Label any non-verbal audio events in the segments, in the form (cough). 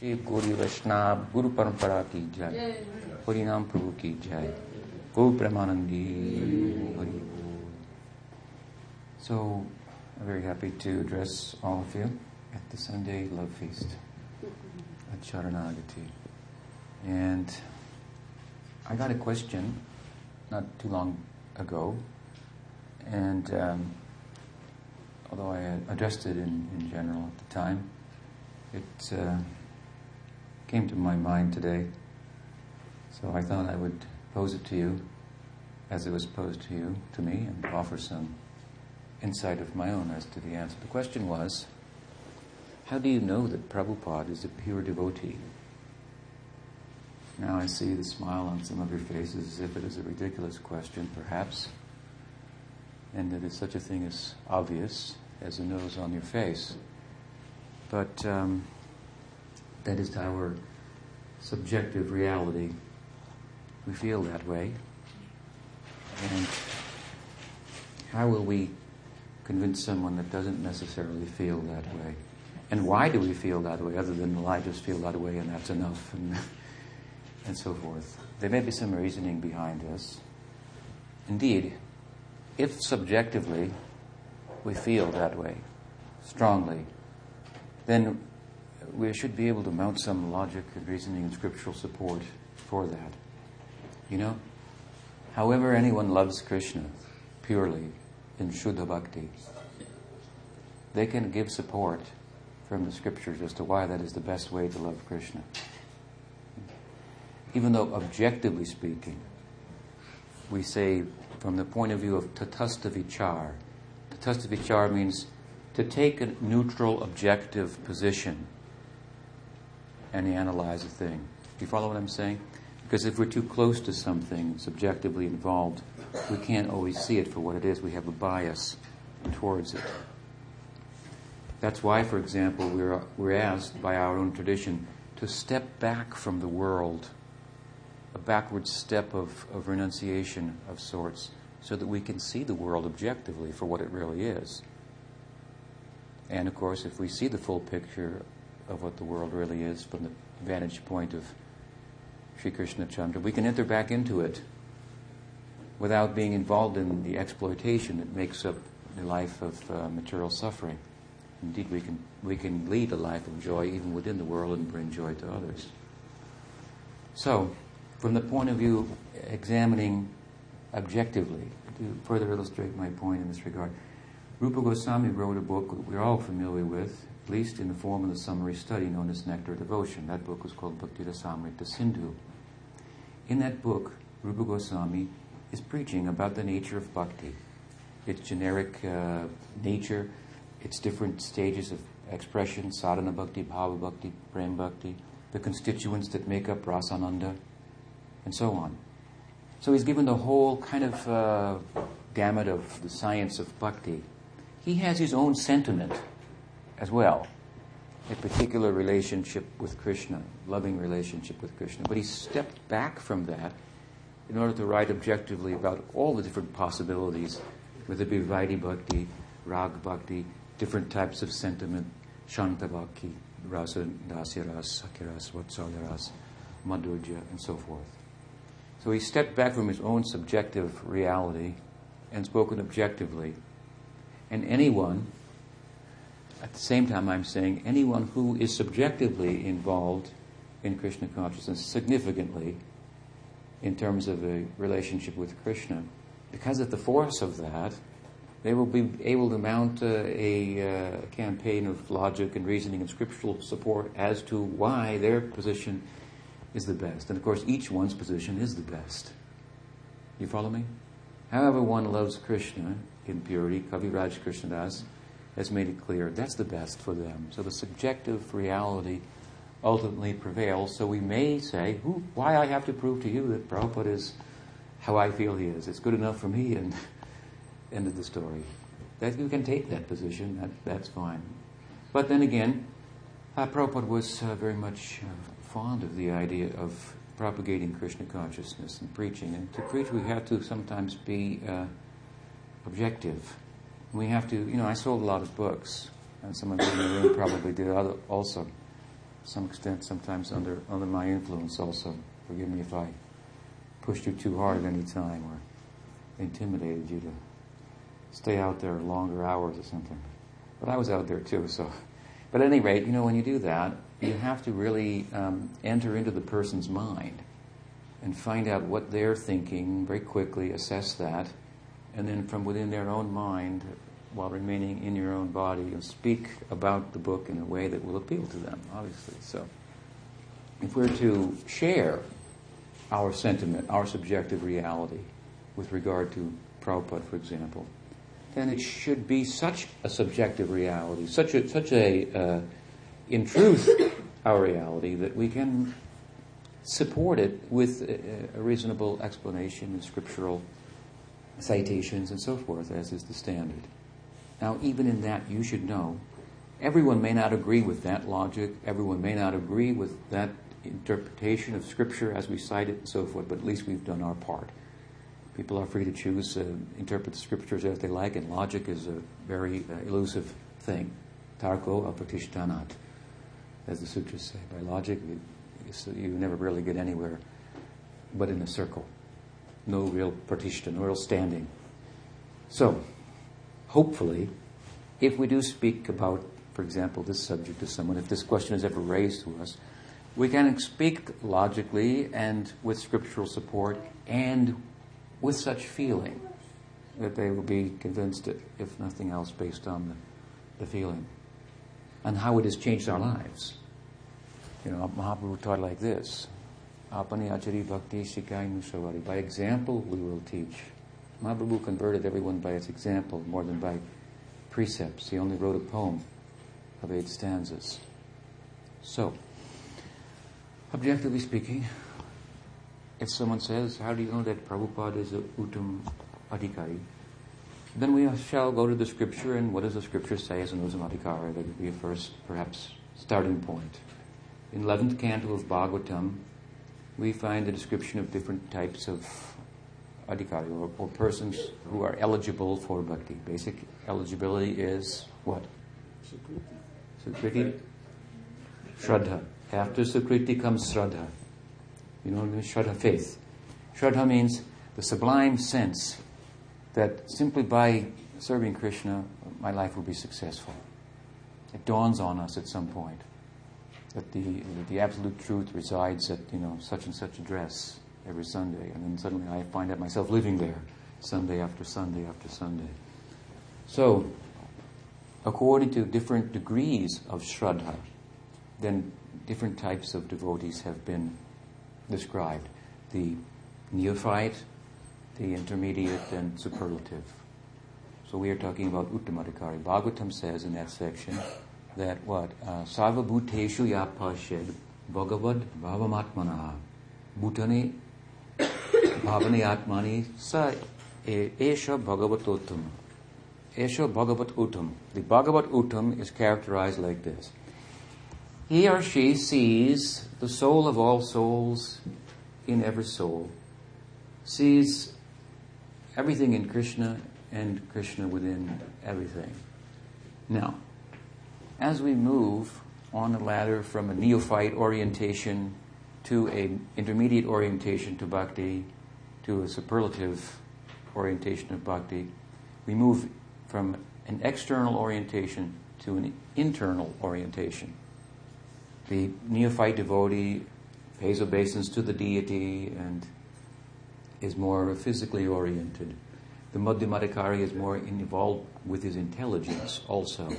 शिव गौरी वैष्णव गुरु परंपरा की जय हरिनाम प्रभु की जय गौ Premanandi Hari So, I'm very happy to address all of you at the Sunday Love Feast at Sharanagati. And I got a question not too long ago, and um, although I addressed it in, in general at the time, it uh, came to my mind today. So I thought I would pose it to you as it was posed to you, to me, and offer some insight of my own as to the answer. The question was How do you know that Prabhupada is a pure devotee? Now I see the smile on some of your faces as if it is a ridiculous question, perhaps, and that such a thing as obvious as the nose on your face. But um, that is our subjective reality. We feel that way. And how will we convince someone that doesn't necessarily feel that way? And why do we feel that way, other than, well, I just feel that way and that's enough, and, (laughs) and so forth? There may be some reasoning behind this. Indeed, if subjectively we feel that way, strongly, then we should be able to mount some logic and reasoning and scriptural support for that. You know? However, anyone loves Krishna purely in Shuddha Bhakti, they can give support from the scriptures as to why that is the best way to love Krishna. Even though, objectively speaking, we say from the point of view of tatastha vichar, tatastha vichar means to take a neutral, objective position and analyze a thing. Do you follow what I'm saying? Because if we're too close to something, subjectively involved, we can't always see it for what it is. We have a bias towards it. That's why, for example, we're, we're asked by our own tradition to step back from the world, a backward step of, of renunciation of sorts, so that we can see the world objectively for what it really is. And of course, if we see the full picture of what the world really is from the vantage point of Sri Krishna Chandra, we can enter back into it without being involved in the exploitation that makes up the life of uh, material suffering. Indeed, we can, we can lead a life of joy even within the world and bring joy to others. So, from the point of view of examining objectively, to further illustrate my point in this regard, Rupa Goswami wrote a book that we're all familiar with, at least in the form of the summary study known as Nectar Devotion. That book was called Bhakti Rasamrita Sindhu. In that book, Rupa Goswami is preaching about the nature of bhakti, its generic uh, nature, its different stages of expression, sadhana bhakti, bhava bhakti, prem bhakti, the constituents that make up rasananda, and so on. So he's given the whole kind of uh, gamut of the science of bhakti. He has his own sentiment as well, a particular relationship with Krishna, loving relationship with Krishna. But he stepped back from that in order to write objectively about all the different possibilities, whether it be Vaidhi Bhakti, Rag Bhakti, different types of sentiment, Shanta Bhakti, Rasa, Dasya Ras, Sakhya Ras, Vatsalya Ras, Madhurya, and so forth. So he stepped back from his own subjective reality and spoken objectively. And anyone, at the same time, I'm saying anyone who is subjectively involved in Krishna consciousness significantly in terms of a relationship with Krishna, because of the force of that, they will be able to mount uh, a uh, campaign of logic and reasoning and scriptural support as to why their position is the best. And of course, each one's position is the best. You follow me? However, one loves Krishna in purity, Kaviraj Krishnadas has made it clear that's the best for them. So the subjective reality ultimately prevails. So we may say, why I have to prove to you that Prabhupada is how I feel he is. It's good enough for me, and (laughs) end of the story. That you can take that position, that, that's fine. But then again, uh, Prabhupada was uh, very much uh, fond of the idea of propagating Krishna consciousness and preaching. And to preach, we have to sometimes be uh, objective. We have to, you know, I sold a lot of books, and some of you in the room probably did also. some extent, sometimes under, under my influence also. Forgive me if I pushed you too hard at any time or intimidated you to stay out there longer hours or something. But I was out there too, so. But at any rate, you know, when you do that, you have to really um, enter into the person's mind and find out what they're thinking very quickly, assess that, and then from within their own mind, while remaining in your own body, you speak about the book in a way that will appeal to them, obviously. So, if we're to share our sentiment, our subjective reality with regard to Prabhupada, for example, then it should be such a subjective reality, such a, such a uh, in truth, (coughs) our reality that we can support it with a, a reasonable explanation and scriptural citations and so forth, as is the standard. Now, even in that, you should know everyone may not agree with that logic, everyone may not agree with that interpretation of Scripture as we cite it and so forth, but at least we've done our part. People are free to choose to uh, interpret the Scriptures as they like, and logic is a very uh, elusive thing. Tarko apratishtanat, as the sutras say. By logic, you, you never really get anywhere but in a circle no real pratishta, no real standing. So, hopefully, if we do speak about, for example, this subject to someone, if this question is ever raised to us, we can speak logically and with scriptural support and with such feeling that they will be convinced, if nothing else, based on the, the feeling and how it has changed our lives. You know, Mahaprabhu taught like this Apani Achari Bhakti Shikai Nusavari. By example, we will teach. Mahaprabhu converted everyone by his example more than by precepts. He only wrote a poem of eight stanzas. So, objectively speaking, if someone says, How do you know that Prabhupada is a Uttam Adhikari? Then we shall go to the scripture, and what does the scripture say as an Uttam Adhikari? That would be a first, perhaps, starting point. In 11th canto of Bhagavatam, we find a description of different types of adhikari or, or, persons who are eligible for bhakti. Basic eligibility is what? Sukriti. Sukriti. Shraddha. After Sukriti comes Shraddha. You know what I mean? Shraddha, faith. Shraddha means the sublime sense that simply by serving Krishna, my life will be successful. It dawns on us at some point that the, the absolute truth resides at, you know, such and such address every Sunday. And then suddenly I find out myself living there Sunday after Sunday after Sunday. So, according to different degrees of Shraddha, then different types of devotees have been described. The neophyte, the intermediate, and superlative. So we are talking about Uttamadhikari. Bhagavatam says in that section, that what? Uh, Sarva bhuteshu yapashed bhagavad bhavamatmana bhutani bhavani atmani sa esha bhagavatotam. Esha bhagavat uttam. The bhagavat uttam is characterized like this. He or she sees the soul of all souls in every soul, sees everything in Krishna and Krishna within everything. Now, as we move on the ladder from a neophyte orientation to an intermediate orientation to bhakti to a superlative orientation of bhakti, we move from an external orientation to an internal orientation. The neophyte devotee pays obeisance to the deity and is more physically oriented. The Madhyamadhikari is more involved with his intelligence also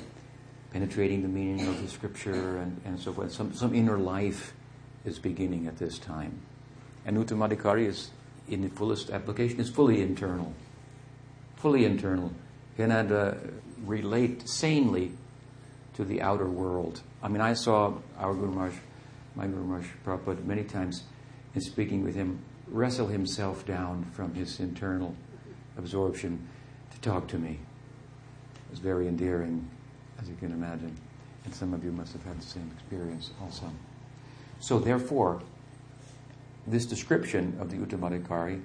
penetrating the meaning of the scripture and, and so forth. Some, some inner life is beginning at this time. And Uttamadhikari is, in the fullest application, is fully internal. Fully internal. Cannot uh, relate sanely to the outer world. I mean, I saw our Guru Maharaj, my Guru Maharaj Prabhupada, many times in speaking with him, wrestle himself down from his internal absorption to talk to me. It was very endearing as you can imagine. And some of you must have had the same experience also. So, therefore, this description of the Uttamadhikari,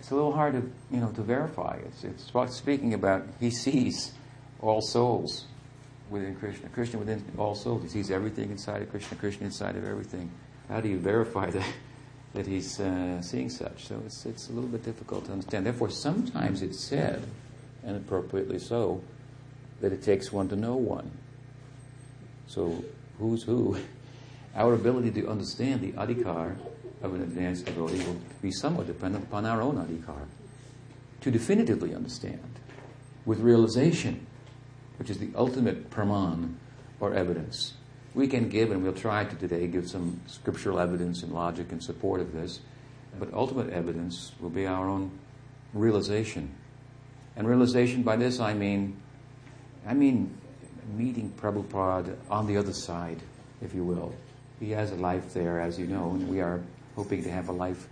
it's a little hard to, you know, to verify. It's, it's speaking about he sees all souls within Krishna, Krishna within all souls. He sees everything inside of Krishna, Krishna inside of everything. How do you verify (laughs) that, that he's uh, seeing such? So it's, it's a little bit difficult to understand. Therefore, sometimes it's said, and appropriately so, that it takes one to know one. So, who's who? (laughs) Our ability to understand the adhikar of an advanced devotee will be somewhat dependent upon our own adhikar. To definitively understand, with realization, which is the ultimate praman or evidence. We can give, and we'll try to today give some scriptural evidence and logic in support of this, but ultimate evidence will be our own realization. And realization by this I mean, I mean meeting Prabhupada on the other side, if you will. He has a life there, as you know, and we are hoping to have a life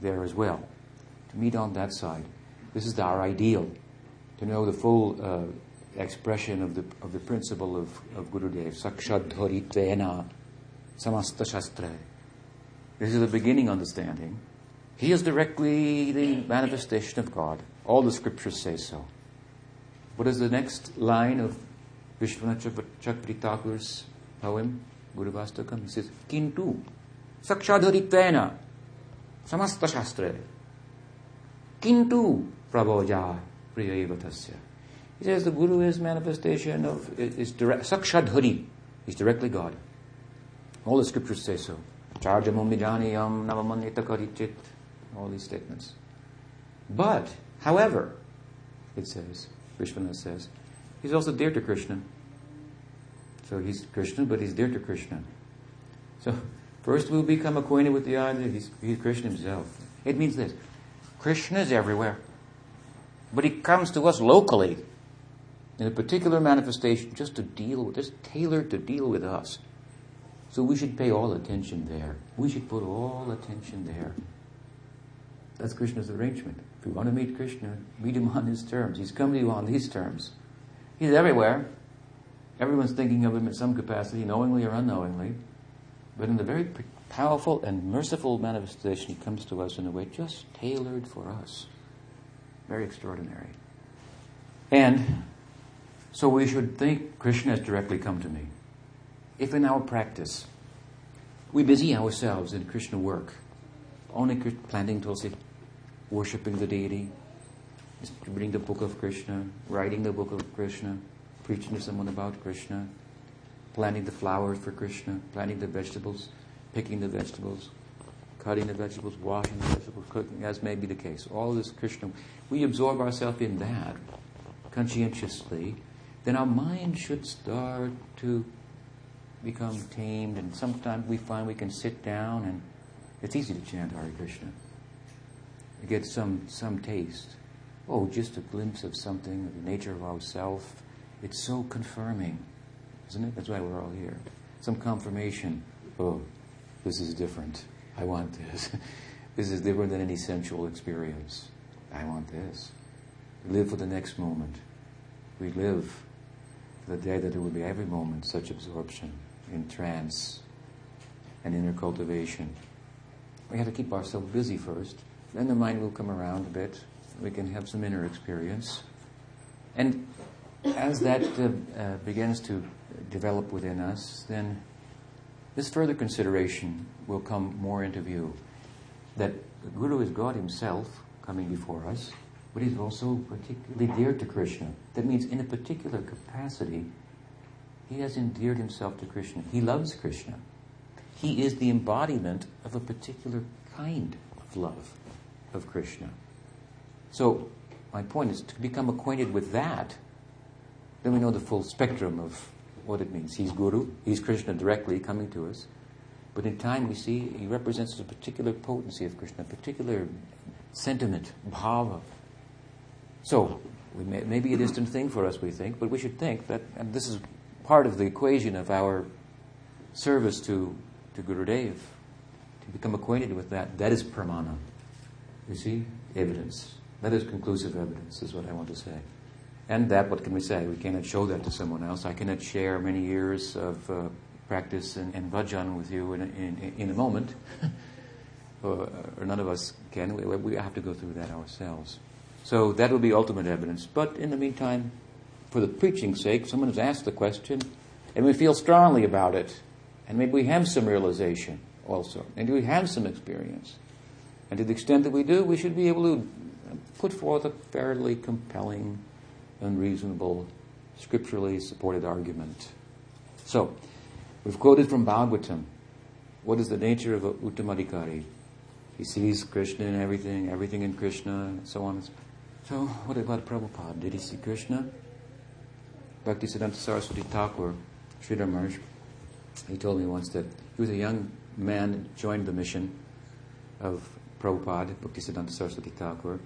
there as well. To meet on that side. This is our ideal. To know the full uh, expression of the, of the principle of, of Gurudev, Sakshadharitvena Samasta Shastra. This is the beginning understanding. He is directly the manifestation of God. All the scriptures say so. What is the next line of Vishwanath Chakravarti Thakur's poem, Gurvashtakam? He says, Kintu Sakshadharitvena Samasta Shastra Kintu Prabhoja Priyayevatasya. He says the Guru is manifestation of, is direct, Sakshadhari. He's directly God. All the scriptures say so. Charjamumijaniyam navamanyita All these statements. But, however, it says, Vishwanath says, he's also dear to Krishna. So he's Krishna, but he's dear to Krishna. So, first we'll become acquainted with the idea he's, he's Krishna himself. It means this Krishna is everywhere, but he comes to us locally in a particular manifestation just to deal with, just tailored to deal with us. So we should pay all attention there. We should put all attention there. That's Krishna's arrangement. If you want to meet Krishna, meet him on his terms. He's come to you on these terms. He's everywhere. Everyone's thinking of him in some capacity, knowingly or unknowingly. But in the very powerful and merciful manifestation, he comes to us in a way just tailored for us. Very extraordinary. And so we should think Krishna has directly come to me. If in our practice we busy ourselves in Krishna work, only planting tulsi, worshipping the deity, reading the book of Krishna, writing the book of Krishna, preaching to someone about Krishna, planting the flowers for Krishna, planting the vegetables, picking the vegetables, cutting the vegetables, washing the vegetables, cooking, as may be the case. All this Krishna, we absorb ourselves in that conscientiously then our mind should start to become tamed, and sometimes we find we can sit down and it's easy to chant Hare Krishna. You get some, some taste. Oh, just a glimpse of something, of the nature of ourself. It's so confirming, isn't it? That's why we're all here. Some confirmation. Oh, this is different. I want this. (laughs) this is different than any sensual experience. I want this. Live for the next moment. We live for the day that there will be every moment such absorption in trance and inner cultivation. We have to keep ourselves busy first, then the mind will come around a bit. We can have some inner experience. And as that uh, uh, begins to develop within us, then this further consideration will come more into view. That the Guru is God Himself coming before us, but he's also particularly dear to Krishna. That means in a particular capacity, he has endeared himself to Krishna. He loves Krishna. He is the embodiment of a particular kind of love of Krishna. So, my point is to become acquainted with that, then we know the full spectrum of what it means. He's Guru, he's Krishna directly coming to us. But in time, we see he represents a particular potency of Krishna, a particular sentiment, bhava, so, may, it may be a distant thing for us, we think, but we should think that, and this is part of the equation of our service to, to Gurudev, to become acquainted with that, that is pramana. You see? Evidence. That is conclusive evidence, is what I want to say. And that, what can we say? We cannot show that to someone else. I cannot share many years of uh, practice and, and bhajan with you in, in, in a moment. (laughs) or, or, none of us can. We, we have to go through that ourselves. So that will be ultimate evidence. But in the meantime, for the preaching's sake, someone has asked the question, and we feel strongly about it, and maybe we have some realization also, and we have some experience. And to the extent that we do, we should be able to put forth a fairly compelling and reasonable, scripturally supported argument. So, we've quoted from Bhagavatam. What is the nature of a Uttamadhikari? He sees Krishna in everything, everything in Krishna, and so on. So, what about Prabhupada? Did he see Krishna? Bhaktisiddhanta Saraswati Thakur, Sridhar Maharaj, he told me once that he was a young man, joined the mission of Prabhupada, Bhaktisiddhanta Saraswati Thakur,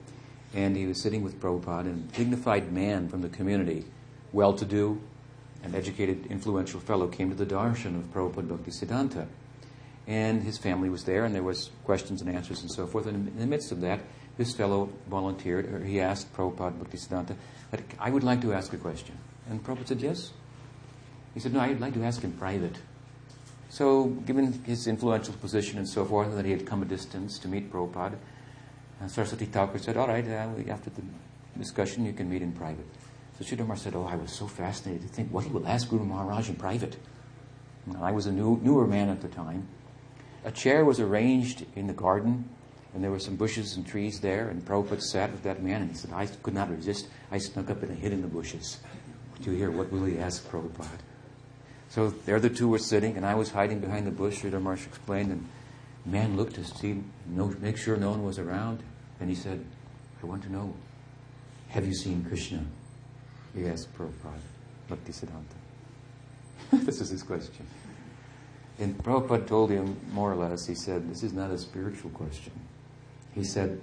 and he was sitting with Prabhupada, and a dignified man from the community, well to do, an educated, influential fellow, came to the darshan of Prabhupada Bhaktisiddhanta. And his family was there, and there was questions and answers and so forth. And in the midst of that, this fellow volunteered, or he asked Prabhupada Bhaktisiddhanta, I would like to ask a question. And Prabhupada said, Yes. He said, No, I'd like to ask in private. So, given his influential position and so forth, and that he had come a distance to meet Prabhupada, and Saraswati Thakur said, All right, uh, after the discussion, you can meet in private. So Sridhar said, Oh, I was so fascinated to think what he will ask Guru Maharaj in private. I was a new, newer man at the time. A chair was arranged in the garden, and there were some bushes and trees there, and Prabhupada sat with that man, and he said, I could not resist. I snuck up and hid in the bushes to hear what will he ask Prabhupada. So there the two were sitting, and I was hiding behind the bush, Sridhar Maharaj explained, and man looked to see, no, make sure no one was around, and he said, I want to know, have you seen Krishna? He asked Prabhupada, Bhaktisiddhanta. (laughs) this is his question. And Prabhupada told him, more or less, he said, this is not a spiritual question. He said,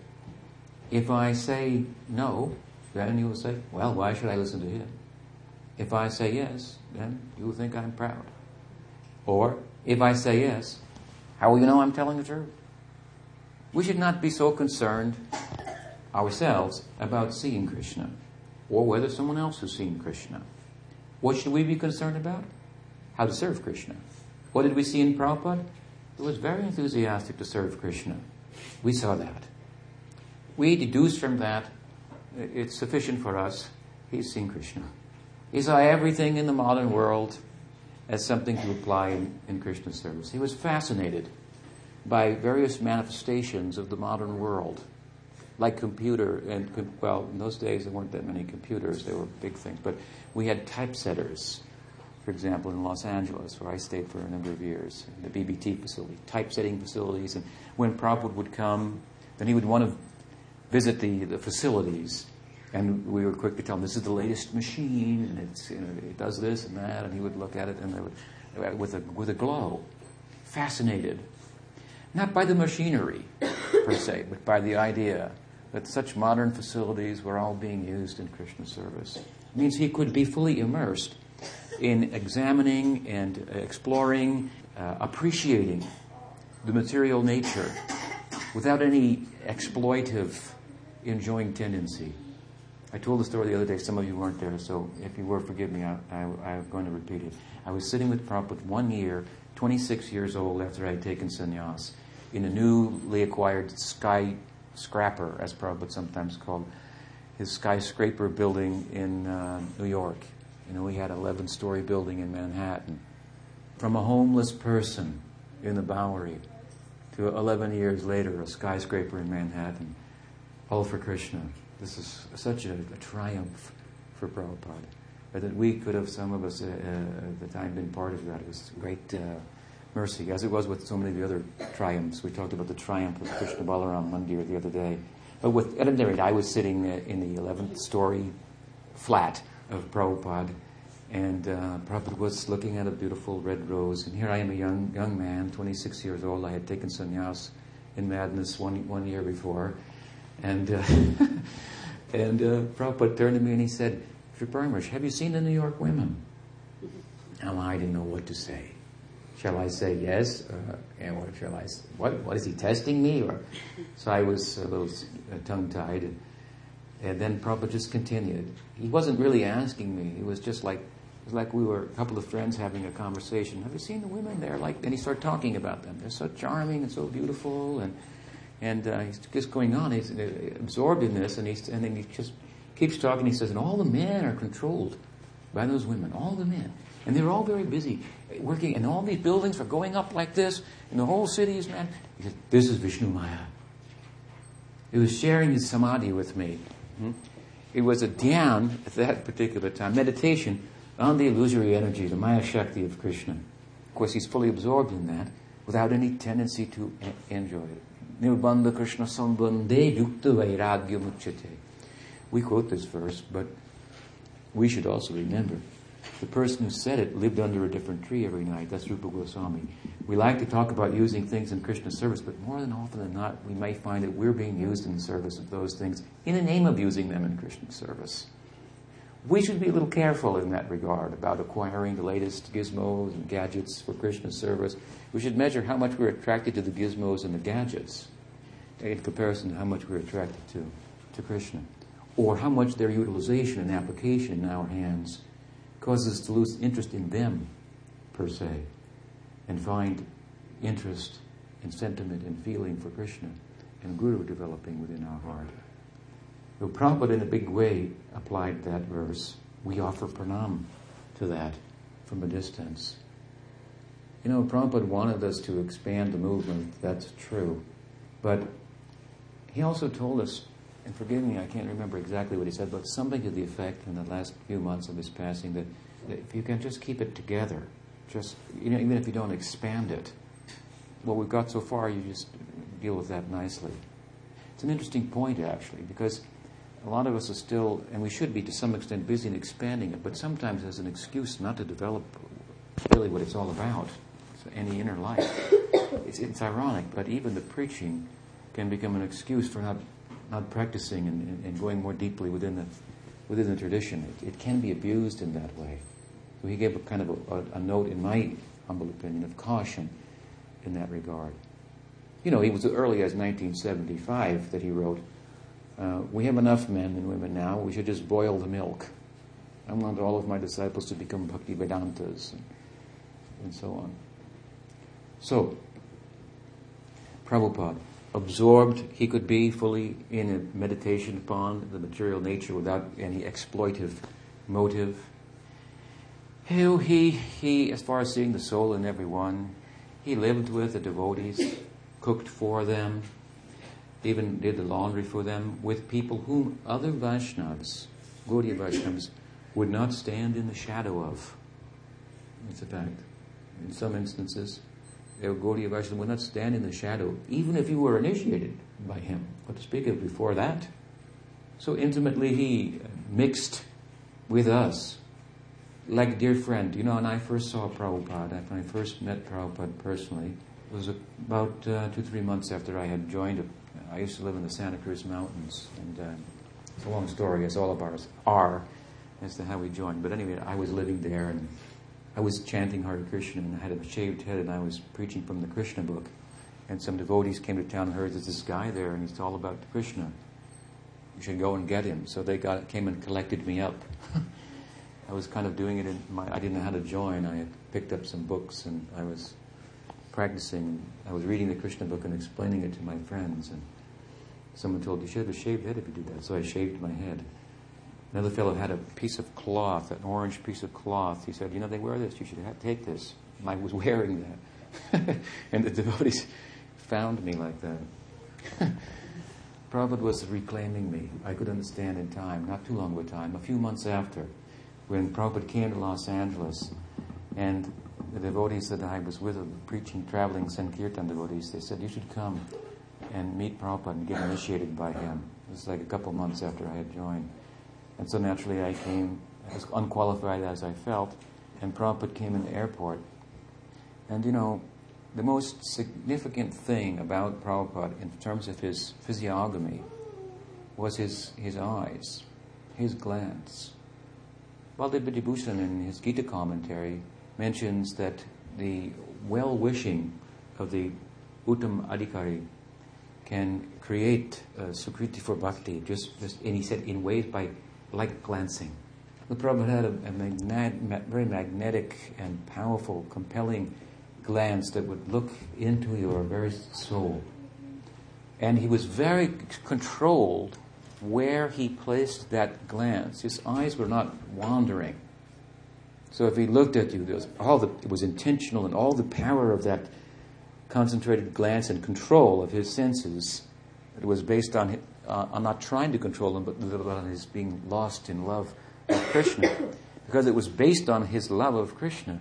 if I say no, then you will say, well, why should I listen to him? If I say yes, then you will think I'm proud. Or, if I say yes, how will you know I'm telling the truth? We should not be so concerned ourselves about seeing Krishna or whether someone else has seen Krishna. What should we be concerned about? How to serve Krishna. What did we see in Prabhupada? He was very enthusiastic to serve Krishna. We saw that. We deduce from that it's sufficient for us. He's seen Krishna. He saw everything in the modern world as something to apply in, in Krishna service. He was fascinated by various manifestations of the modern world, like computer and well, in those days there weren't that many computers; they were big things. But we had typesetters, for example, in Los Angeles, where I stayed for a number of years, the BBT facility, typesetting facilities. And when Prabhupada would come, then he would want to visit the, the facilities and we were quick to tell him, this is the latest machine, and it's, you know, it does this and that, and he would look at it and would, with, a, with a glow, fascinated. Not by the machinery, per se, but by the idea that such modern facilities were all being used in Krishna service. It means he could be fully immersed in examining and exploring, uh, appreciating the material nature without any exploitive enjoying tendency. I told the story the other day. Some of you weren't there, so if you were, forgive me. I, am going to repeat it. I was sitting with Prabhupada one year, 26 years old after I had taken sannyas, in a newly acquired skyscraper, as Prabhupada sometimes called his skyscraper building in uh, New York. You know, we had an 11 story building in Manhattan. From a homeless person in the Bowery to 11 years later, a skyscraper in Manhattan, all for Krishna. This is such a, a triumph for Prabhupada. That we could have, some of us uh, uh, at the time, been part of that. It was great uh, mercy, as it was with so many of the other triumphs. We talked about the triumph of Krishna Balaram Mandir the other day. But with, at any rate, I was sitting uh, in the 11th story flat of Prabhupada, and uh, Prabhupada was looking at a beautiful red rose. And here I am, a young, young man, 26 years old. I had taken sannyas in madness one, one year before. And uh, (laughs) And uh, Prabhupada turned to me and he said, Sri have you seen the New York women? And I didn't know what to say. Shall I say yes? Uh, and what shall I say? What, what is he testing me? Or, so I was a little uh, tongue tied. And, and then Prabhupada just continued. He wasn't really asking me. He was just like, it was like we were a couple of friends having a conversation. Have you seen the women there? Like, and he started talking about them. They're so charming and so beautiful. And and uh, he's just going on. He's uh, absorbed in this, and, he's, and then he just keeps talking. He says, and all the men are controlled by those women, all the men. And they're all very busy working, and all these buildings are going up like this, and the whole city is, man. He said, This is Vishnu Maya. He was sharing his samadhi with me. Hmm? It was a dhyan at that particular time, meditation on the illusory energy, the Maya Shakti of Krishna. Of course, he's fully absorbed in that without any tendency to enjoy it. Nirbandha Krishna Sambandhe Yukta Vairagya Muchate. We quote this verse, but we should also remember the person who said it lived under a different tree every night. That's Rupa Goswami. We like to talk about using things in Krishna's service, but more than often than not, we may find that we're being used in the service of those things in the name of using them in Krishna's service. We should be a little careful in that regard about acquiring the latest gizmos and gadgets for Krishna's service. We should measure how much we're attracted to the gizmos and the gadgets in comparison to how much we're attracted to, to Krishna, or how much their utilization and application in our hands causes us to lose interest in them, per se, and find interest and sentiment and feeling for Krishna and Guru developing within our heart. So Prabhupada, in a big way, applied that verse. We offer pranam to that from a distance. You know, Prabhupada wanted us to expand the movement, that's true. But he also told us, and forgive me, I can't remember exactly what he said, but something to the effect in the last few months of his passing that, that if you can just keep it together, just, you know, even if you don't expand it, what we've got so far, you just deal with that nicely. It's an interesting point, actually, because a lot of us are still, and we should be to some extent, busy in expanding it, but sometimes as an excuse not to develop really what it's all about, so any inner life. It's, it's, ironic, but even the preaching can become an excuse for not, not practicing and, and, going more deeply within the, within the tradition. It, it, can be abused in that way. So he gave a kind of a, a, a note, in my humble opinion, of caution in that regard. You know, he was as early as 1975 that he wrote, uh, we have enough men and women now. We should just boil the milk. I want all of my disciples to become Bhakti Vedantas and, and so on. So, Prabhupada, absorbed he could be fully in a meditation upon the material nature without any exploitive motive. He, he, he, as far as seeing the soul in everyone, he lived with the devotees, cooked for them, even did the laundry for them with people whom other Vaishnavas, Gaudiya Vaishnavas, would not stand in the shadow of. It's a fact. In some instances, their Gaudiya Vaishnava would not stand in the shadow, even if you were initiated by him. What to speak of before that? So intimately he mixed with us. Like dear friend, you know, when I first saw Prabhupada, when I first met Prabhupada personally, it was about uh, two, three months after I had joined I used to live in the Santa Cruz Mountains, and uh, it's a long story, as all of ours are, as to how we joined. But anyway, I was living there, and I was chanting Hare Krishna, and I had a shaved head, and I was preaching from the Krishna book. And some devotees came to town and heard there's this guy there, and he's all about Krishna. You should go and get him. So they got came and collected me up. (laughs) I was kind of doing it in my. I didn't know how to join. I had picked up some books, and I was practicing. I was reading the Krishna book and explaining it to my friends, and Someone told you should have a shaved head if you do that, so I shaved my head. Another fellow had a piece of cloth, an orange piece of cloth. He said, "You know, they wear this. You should have, take this." And I was (laughs) wearing that, (laughs) and the devotees found me like that. (laughs) Prabhupada was reclaiming me. I could understand in time, not too long of a time, a few months after, when Prabhupada came to Los Angeles, and the devotees that I was with, preaching, traveling Sankirtan devotees, they said, You should come and meet Prabhupada and get initiated by him. It was like a couple months after I had joined. And so naturally I came, as unqualified as I felt, and Prabhupada came in the airport. And you know, the most significant thing about Prabhupada in terms of his physiognomy was his, his eyes, his glance. Baldev Vidyabhushan in his Gita commentary mentions that the well wishing of the Uttam Adhikari can create uh, sukriti for bhakti, just, just, and he said in ways by like glancing. The Prabhupada had a, a very magnetic and powerful, compelling glance that would look into your very soul. And he was very controlled where he placed that glance. His eyes were not wandering. So if he looked at you, was all the, it was intentional and all the power of that concentrated glance and control of his senses. It was based on, uh, on not trying to control them, but on his being lost in love of Krishna. (coughs) Because it was based on his love of Krishna.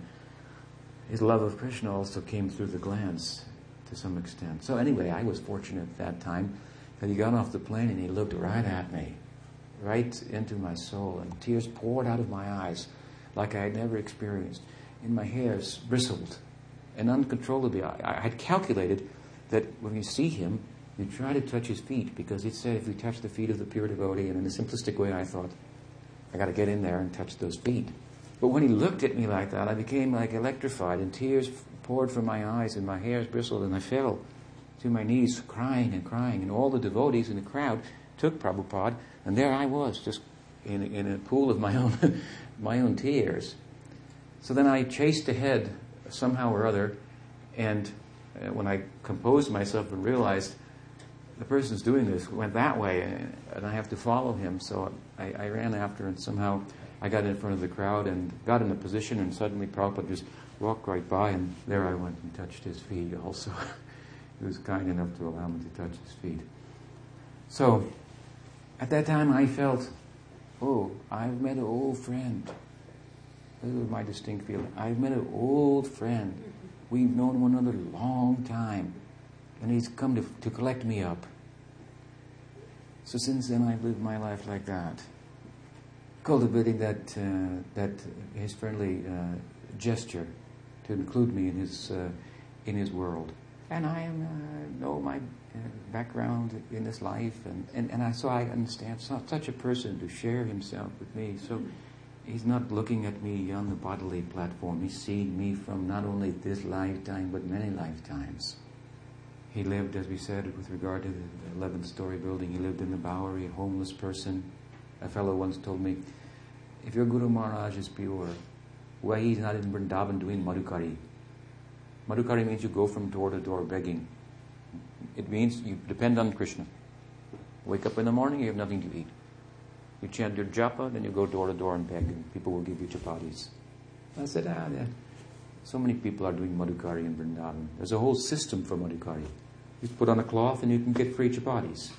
His love of Krishna also came through the glance to some extent. So anyway, I was fortunate at that time that he got off the plane and he looked right at me, right into my soul, and tears poured out of my eyes like I had never experienced. And my hairs bristled and uncontrollably. I, I had calculated that when you see him, you try to touch his feet because it said if we touch the feet of the pure devotee, and in a simplistic way, I thought, I got to get in there and touch those feet. But when he looked at me like that, I became like electrified, and tears poured from my eyes, and my hairs bristled, and I fell to my knees, crying and crying. And all the devotees in the crowd took Prabhupada, and there I was, just in, in a pool of my (laughs) own, my own tears. So then I chased ahead somehow or other, and uh, when I composed myself and realized the person's doing this went that way, and I have to follow him, so I, I ran after, and somehow I got in front of the crowd and got in a position, and suddenly Prabhupada just walked right by, and there I went and touched his feet also. (laughs) he was kind enough to allow me to touch his feet. So, at that time I felt, oh, I've met an old friend. This was my distinct feeling. I've met an old friend. We've known one another a long time. And he's come to, to collect me up. So since then I've lived my life like that. Cultivating that, uh, that his friendly uh, gesture to include me in his, uh, in his world. And I am, uh, know my uh, background in this life, and, and, and I, so I understand such a person to share himself with me. So he's not looking at me on the bodily platform. He's seeing me from not only this lifetime, but many lifetimes. He lived, as we said, with regard to the 11th story building, he lived in the Bowery, a homeless person. A fellow once told me, if your Guru Maharaj is pure, why he's not in Vrindavan doing Madhukari? Madhukari means you go from door to door begging. It means you depend on Krishna. Wake up in the morning, you have nothing to eat. You chant your japa, then you go door to door and beg, and people will give you chapatis. I said, ah, yeah. So many people are doing Madhukari in Vrindavan. There's a whole system for Madhukari. You put on a cloth and you can get free chapatis.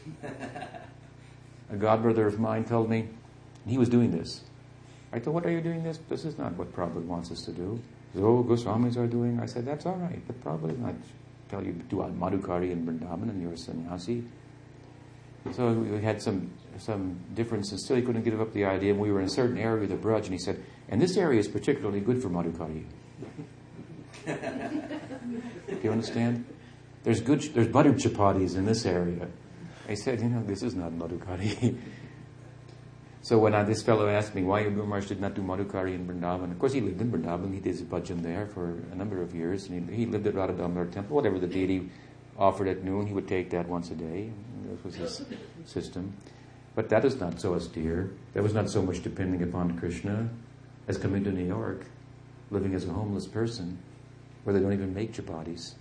a godbrother of mine told me, he was doing this. I thought, what are you doing this? This is not what Prabhupada wants us to do. Said, oh, Goswamis are doing. I said, that's all right, but Prabhupada not tell you to do Madhukari in Vrindavan and you're a sannyasi. So we had some some differences. Still, he couldn't give up the idea. And we were in a certain area of the Braj, and he said, and this area is particularly good for Madhukari. (laughs) Do you understand? There's good, there's butter chapatis in this area. I said, you know, this is not Madhukari. (laughs) so when I, this fellow asked me why Guru Maharaj did not do Madhukari in Vrindavan, of course he lived in Vrindavan, he did his bhajan there for a number of years, and he, he lived at Radha Damodar temple, whatever the deity offered at noon, he would take that once a day. That was his system. But that is not so austere. That was not so much depending upon Krishna as coming to New York, living as a homeless person where they don't even make chapatis.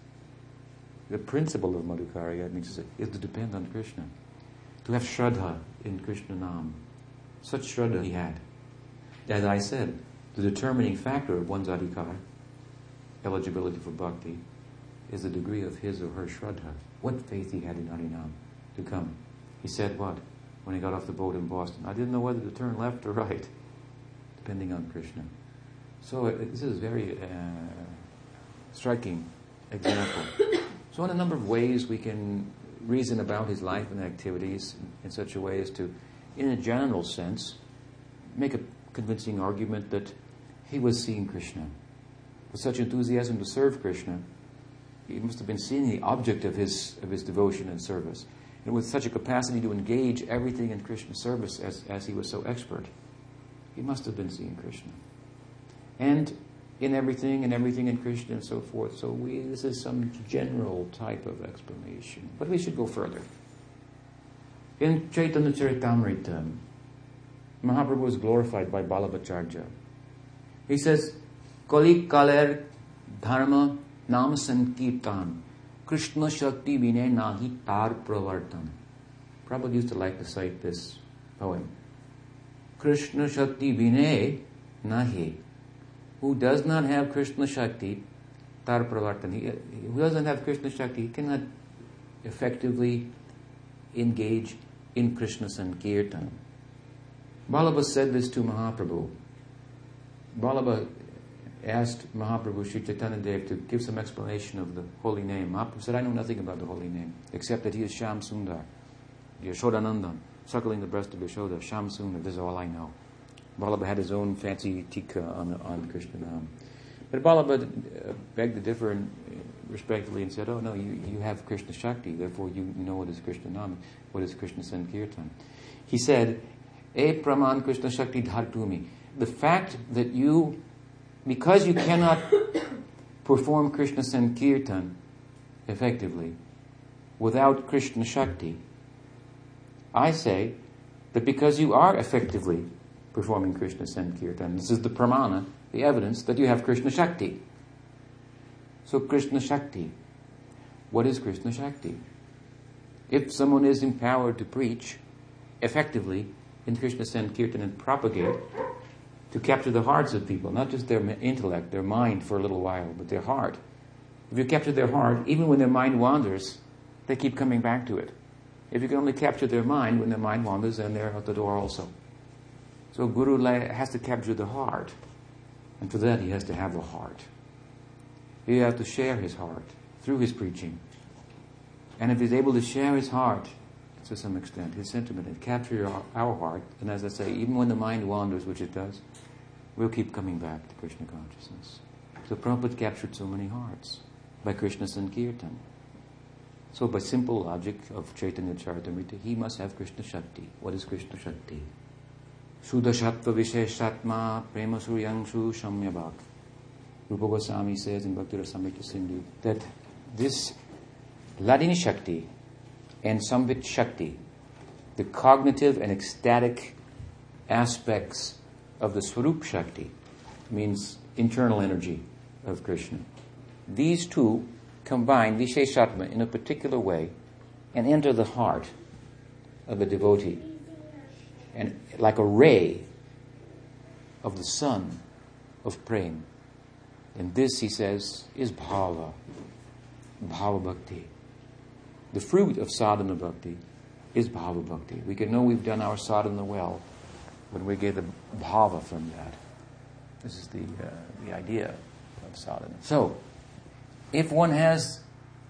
The principle of mean, is to depend on Krishna, to have shraddha in Krishna Nam. Such shraddha he had. As I said, the determining factor of one's adhikar, eligibility for bhakti, is the degree of his or her shraddha. What faith he had in Harinam to come. He said what? When he got off the boat in Boston, I didn't know whether to turn left or right, depending on Krishna. So uh, this is a very uh, striking example. So, in a number of ways, we can reason about his life and activities in such a way as to, in a general sense, make a convincing argument that he was seeing Krishna. With such enthusiasm to serve Krishna, he must have been seeing the object of his, of his devotion and service. And with such a capacity to engage everything in Krishna's service as, as he was so expert, he must have been seeing Krishna. And in everything and everything in Krishna and so forth. So we, this is some general type of explanation. But we should go further. In Chaitanya Charitamrita, Mahaprabhu is glorified by Balabhacharya. He says, Kali kaler dharma nam sankirtan Krishna shakti vinay nahi tar pravartan. Prabhupada used to like to cite this poem. Krishna shakti vinay nahi who does not have Krishna Shakti, tar pravartan, who doesn't have Krishna Shakti, he cannot effectively engage in Krishna Sankirtan. Balaba said this to Mahaprabhu. Balaba asked Mahaprabhu Sri Chaitanya Dev to give some explanation of the holy name. Mahaprabhu said, I know nothing about the holy name, except that he is Sham Sundar, Yashodanandan, suckling the breast of Yashoda, Sham Sundar, this is all I know. Vallabha had his own fancy tika on, on Krishna Nam. But Vallabha uh, begged to differ uh, respectfully and said, Oh, no, you, you have Krishna Shakti, therefore you, you know what is Krishna Nam, what is Krishna Sankirtan. He said, E Praman Krishna Shakti Dhartumi. The fact that you because you cannot (coughs) perform Krishna Sankirtan effectively without Krishna Shakti, I say that because you are effectively performing Krishna Sankirtan, this is the pramana, the evidence that you have Krishna Shakti. So, Krishna Shakti. What is Krishna Shakti? If someone is empowered to preach effectively in Krishna Sankirtan and propagate to capture the hearts of people, not just their intellect, their mind for a little while, but their heart. If you capture their heart, even when their mind wanders, they keep coming back to it. If you can only capture their mind when their mind wanders, then they're out the door also. So Guru has to capture the heart. And for that, he has to have a heart. He has to share his heart through his preaching. And if he's able to share his heart to some extent, his sentiment, and capture our, our heart, and as I say, even when the mind wanders, which it does, we'll keep coming back to Krishna consciousness. So Prabhupada captured so many hearts by Krishna Sankirtan. So by simple logic of Chaitanya Charitamrita, he must have Krishna Shakti. What is Krishna Shakti? Sudashatva Visheshatma Prema Suryangshu Shamyabhak. Rupa Goswami says in Bhakti Rasamrita Sindhu that this Ladini Shakti and Samvit Shakti, the cognitive and ecstatic aspects of the Swarup Shakti means internal energy of Krishna. These two combine Visheshatma in a particular way and enter the heart of a devotee. And like a ray of the sun of prema. And this, he says, is bhava, bhava bhakti. The fruit of sadhana bhakti is bhava bhakti. We can know we've done our sadhana well when we get the bhava from that. This is the, uh, the idea of sadhana. So, if one has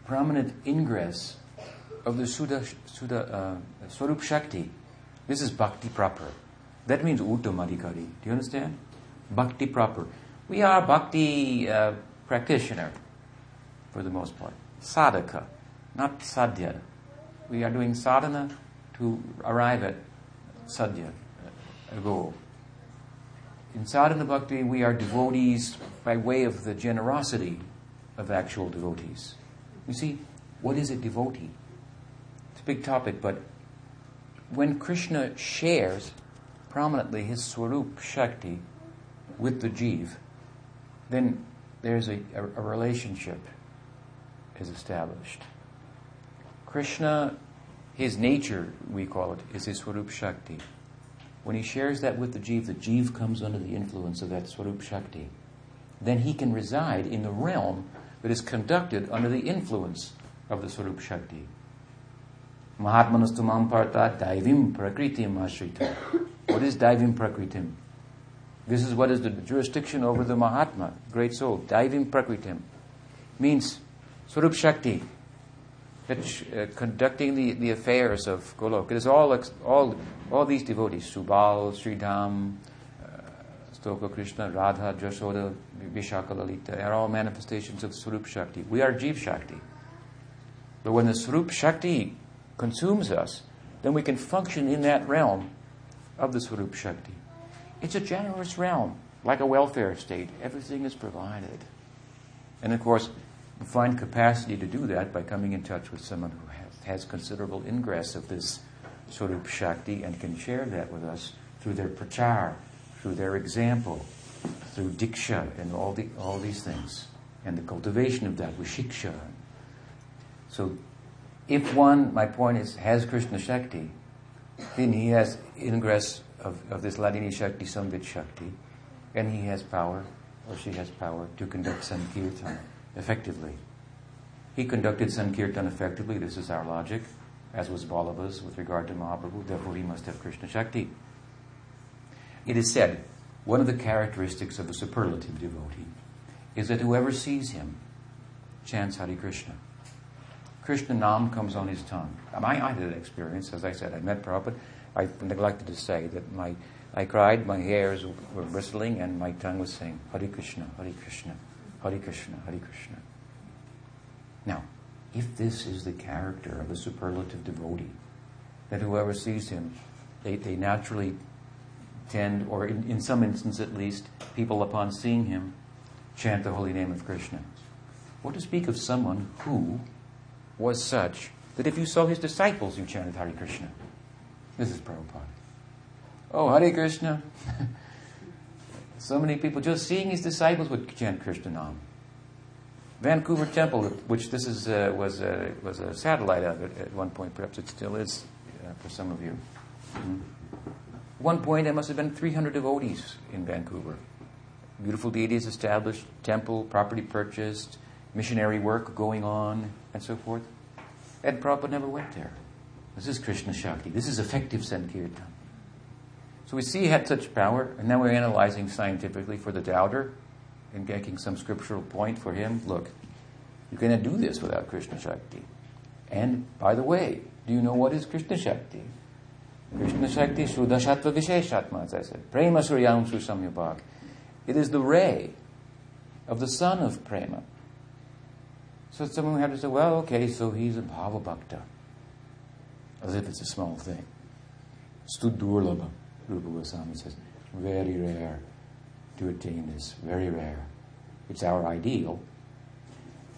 prominent ingress of the Sudha, Sudha, uh, Swarup Shakti, this is bhakti proper. That means Uttamadhikari. Do you understand? Bhakti proper. We are bhakti uh, practitioner for the most part. Sadhaka, not sadhya. We are doing sadhana to arrive at sadhya ago. In sadhana bhakti, we are devotees by way of the generosity of actual devotees. You see, what is a devotee? It's a big topic, but when Krishna shares prominently his Swarup Shakti with the Jeev, then there's a, a, a relationship is established. Krishna, his nature, we call it, is his Swarup Shakti. When he shares that with the Jeev, the Jeev comes under the influence of that Swarup Shakti. Then he can reside in the realm that is conducted under the influence of the Swarup Shakti. Mahatmanastumam parta daivim prakritim ashrita. What is daivim prakritim? This is what is the jurisdiction over the Mahatma, great soul. Daivim prakritim means Swarup Shakti, uh, conducting the, the affairs of Golok. It is all, all, all these devotees, Subal, Sridham, uh, Stoka Krishna, Radha, Jashoda, Vishaka Lalita, are all manifestations of Swarup Shakti. We are Jeev Shakti. But when the Swarup Shakti consumes us, then we can function in that realm of the Swarup Shakti. It's a generous realm, like a welfare state. Everything is provided. And of course, we find capacity to do that by coming in touch with someone who has, has considerable ingress of this Swarup Shakti and can share that with us through their prachar, through their example, through diksha and all, the, all these things, and the cultivation of that with shiksha. So, if one, my point is, has Krishna Shakti, then he has ingress of, of this Ladini Shakti, Samvit Shakti, and he has power or she has power to conduct Sankirtan effectively. He conducted Sankirtan effectively, this is our logic, as was Vallabha's with regard to Mahaprabhu, therefore he must have Krishna Shakti. It is said, one of the characteristics of a superlative devotee is that whoever sees him chants Hare Krishna. Krishna Nam comes on his tongue. I, I had an experience, as I said, I met Prabhupada. I neglected to say that my I cried, my hairs were bristling, and my tongue was saying, Hare Krishna, Hare Krishna, Hare Krishna, Hare Krishna. Now, if this is the character of a superlative devotee, that whoever sees him, they, they naturally tend, or in, in some instance at least, people upon seeing him chant the holy name of Krishna. What to speak of someone who was such that if you saw his disciples, you chanted Hare Krishna. This is Prabhupada. Oh, Hare Krishna. (laughs) so many people just seeing his disciples would chant Krishna Nam. Vancouver Temple, which this is, uh, was, a, was a satellite of it at one point, perhaps it still is uh, for some of you. Mm-hmm. At one point, there must have been 300 devotees in Vancouver. Beautiful deities established, temple, property purchased, missionary work going on, and so forth. Ed Prabhupada never went there. This is Krishna Shakti. This is effective Sankirtan. So we see he had such power, and now we're analyzing scientifically for the doubter and making some scriptural point for him. Look, you cannot do this without Krishna Shakti. And by the way, do you know what is Krishna Shakti? Krishna Shakti Shuddha Sattva Visheshatma, as I said. Prema Suryam Susamyabhak. It is the ray of the sun of Prema. So someone would have to say, well, okay, so he's a Bhava Bhakta. As if it's a small thing. Studurlabha. Rupa Goswami says, very rare to attain this, very rare. It's our ideal,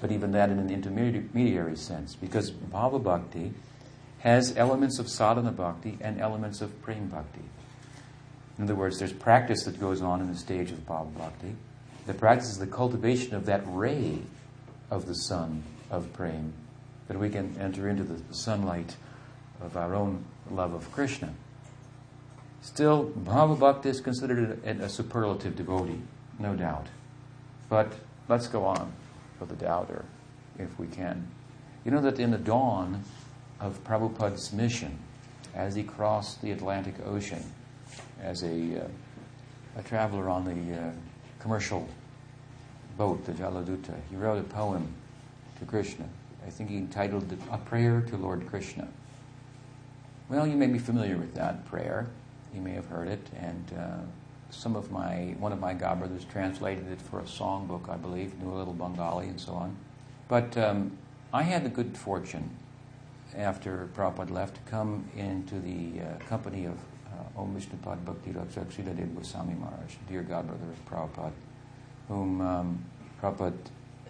but even that in an intermediary sense, because Bhava Bhakti has elements of sadhana bhakti and elements of prem bhakti. In other words, there's practice that goes on in the stage of Bhava Bhakti. The practice is the cultivation of that ray of the sun of prema, that we can enter into the sunlight of our own love of Krishna. Still, Bhava is considered a, a, superlative devotee, no doubt. But let's go on for the doubter, if we can. You know that in the dawn of Prabhupada's mission, as he crossed the Atlantic Ocean as a, uh, a traveler on the uh, commercial boat, the Jaladuta, he wrote a poem to Krishna. I think he entitled it A Prayer to Lord Krishna. Well, you may be familiar with that prayer. You may have heard it, and uh, some of my one of my godbrothers translated it for a songbook, I believe, knew a little Bengali and so on. But um, I had the good fortune, after Prabhupada left, to come into the uh, company of uh, Om Vishnupad Bhakti Rakshak Sridhar Goswami Maharaj, dear godbrother of Prabhupada, whom um, Prabhupada,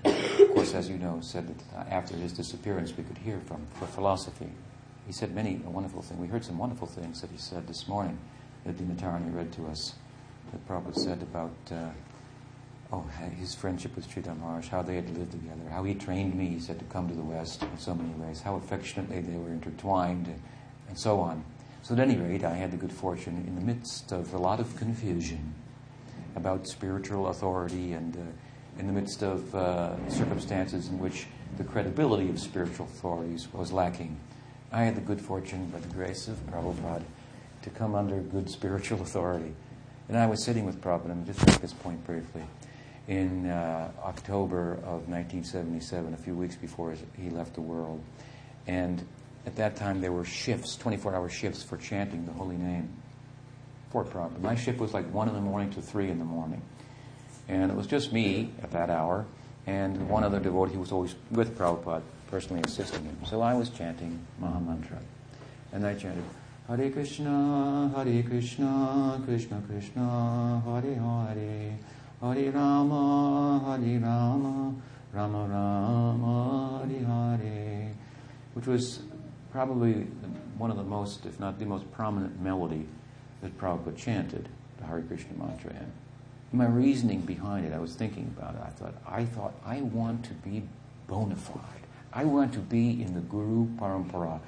of course, as you know, said that uh, after his disappearance we could hear from for philosophy. He said many wonderful things. We heard some wonderful things that he said this morning that Dinatarani read to us. That Prabhupada said about uh, oh his friendship with Sridhar Maharaj, how they had lived together, how he trained me, he said, to come to the West in so many ways, how affectionately they were intertwined, and, and so on. So at any rate, I had the good fortune in the midst of a lot of confusion about spiritual authority and uh, in the midst of uh, circumstances in which the credibility of spiritual authorities was lacking. I had the good fortune, by the grace of Prabhupada, to come under good spiritual authority. And I was sitting with Prabhupada, and just make this point briefly, in uh, October of 1977, a few weeks before he left the world. And at that time, there were shifts, 24 hour shifts for chanting the holy name for Prabhupada. My shift was like 1 in the morning to 3 in the morning. And it was just me at that hour, and one other devotee who was always with Prabhupada personally assisting him. So I was chanting Maha Mantra. And I chanted, Hare Krishna, Hare Krishna, Krishna Krishna, Hare Hare, Hare Rama, Hare Rama, Rama Rama, Hare Hare, which was probably one of the most, if not the most prominent melody that Prabhupada chanted the Hare Krishna mantra. In my reasoning behind it, I was thinking about it. I thought, I thought, I want to be bona fide. I want to be in the Guru Parampara.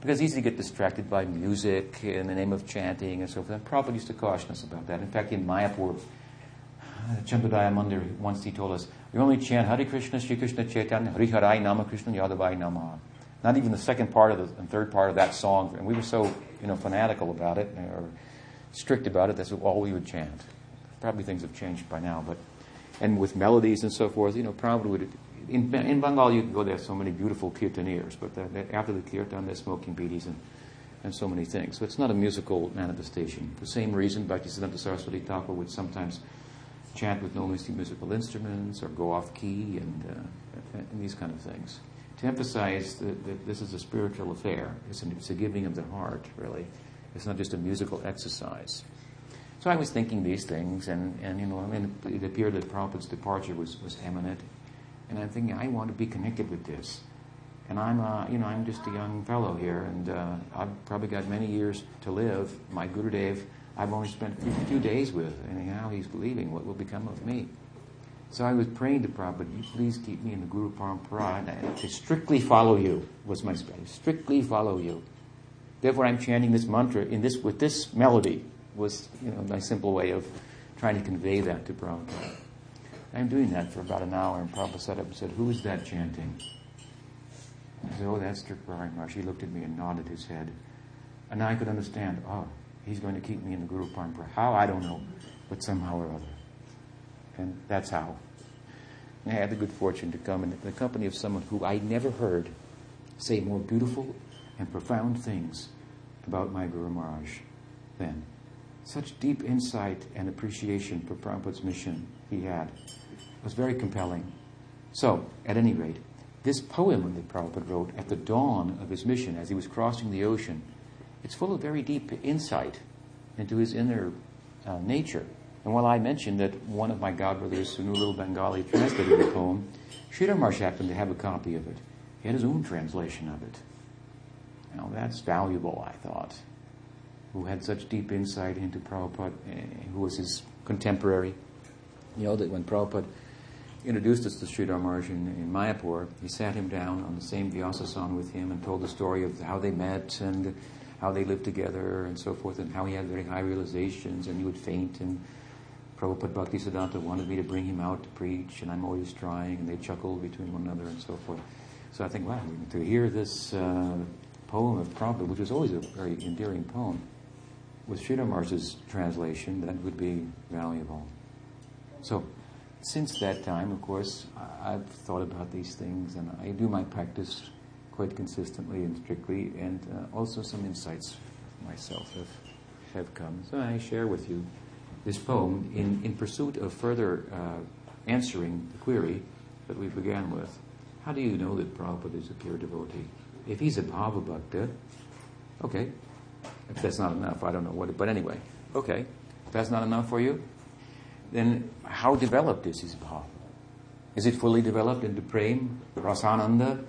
Because easy to get distracted by music in the name of chanting and so forth. And Prabhupada used to caution us about that. In fact, in Mayapur, Chandrodaya Mandir, once he told us, we only chant Hare Krishna, Shri Krishna Chaitanya, Hari Harai Nama Krishna Yadavai Nama. Not even the second part of the and third part of that song. And we were so, you know, fanatical about it or strict about it. That's all we would chant. Probably things have changed by now, but and with melodies and so forth, you know, probably would. In, in Bengal, you can go there. So many beautiful kirtaniers, but the, the, after the kirtan, they're smoking bidis and and so many things. So it's not a musical manifestation. The same reason, Bhaktisiddhanta Saraswati Thakur would sometimes chant with no musical instruments or go off key and, uh, and these kind of things. To emphasize that, that, this is a spiritual affair, it's, an, it's a giving of the heart, really. It's not just a musical exercise. So I was thinking these things, and, and you know, I mean, it appeared that Prabhupada's departure was, was imminent, and I'm thinking, I want to be connected with this. And I'm, uh, you know, I'm just a young fellow here, and uh, I've probably got many years to live. My Gurudev I've only spent a few days with, and now he's leaving. What will become of me? So I was praying to Prabhupada, you please keep me in the Guru Parampara, and to strictly follow you was my spell. Strictly follow you. Therefore, I'm chanting this mantra in this with this melody. Was you know my simple way of trying to convey that to Prabhupada. I'm doing that for about an hour, and Prabhupada sat up and said, "Who is that chanting?" I said, "Oh, that's Tripurari Maharaj." He looked at me and nodded his head, and I could understand. Oh, He's going to keep me in the Guru Parampara. How? I don't know, but somehow or other. And that's how. I had the good fortune to come in the company of someone who I never heard say more beautiful and profound things about my Guru Maharaj than. Such deep insight and appreciation for Prabhupada's mission he had was very compelling. So, at any rate, this poem that Prabhupada wrote at the dawn of his mission as he was crossing the ocean it's full of very deep insight into his inner uh, nature. And while I mentioned that one of my godbrothers who knew a little Bengali translated the poem, Sridhar Maharaj happened to have a copy of it. He had his own translation of it. Now that's valuable, I thought. Who had such deep insight into Prabhupada, eh, who was his contemporary. You know that when Prabhupada introduced us to Sridhar in, in Mayapur, he sat him down on the same Vyasasana with him and told the story of how they met and how they lived together and so forth, and how he had very high realizations, and he would faint. And Prabhupada Bhakti Siddhanta wanted me to bring him out to preach, and I'm always trying, and they chuckled between one another and so forth. So I think, wow, to hear this uh, poem of Prabhupada, which was always a very endearing poem, with Sridhar Maharaj's translation, that would be valuable. So, since that time, of course, I've thought about these things, and I do my practice quite consistently and strictly, and uh, also some insights myself have, have come. So I share with you this poem in, in pursuit of further uh, answering the query that we began with. How do you know that Prabhupada is a pure devotee? If he's a Bhava Bhakta, okay. If that's not enough, I don't know what but anyway, okay. If that's not enough for you, then how developed is his Bhava? Is it fully developed into Prem, Rasananda,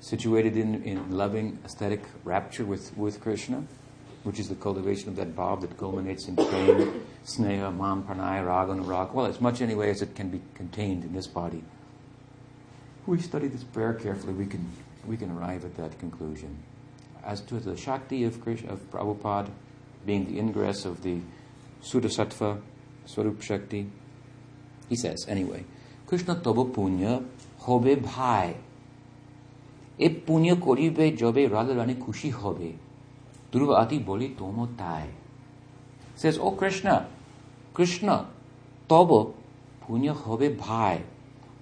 situated in, in loving aesthetic rapture with, with Krishna, which is the cultivation of that bhav that culminates in prem, (coughs) sneha, man, pranaya, raga, and raga. Well, as much anyway as it can be contained in this body. If we study this prayer carefully, we can, we can arrive at that conclusion. As to the Shakti of, Krishna, of Prabhupada being the ingress of the Sudasattva, Swarup Shakti, he says, anyway, Krishna tobo punya hobe bhai এ পুণ্য করিবে যবে রাধা রানী খুশি হবে Durvati boli tomo tai. Says, Oh Krishna, Krishna, tobo punya hobe bhai.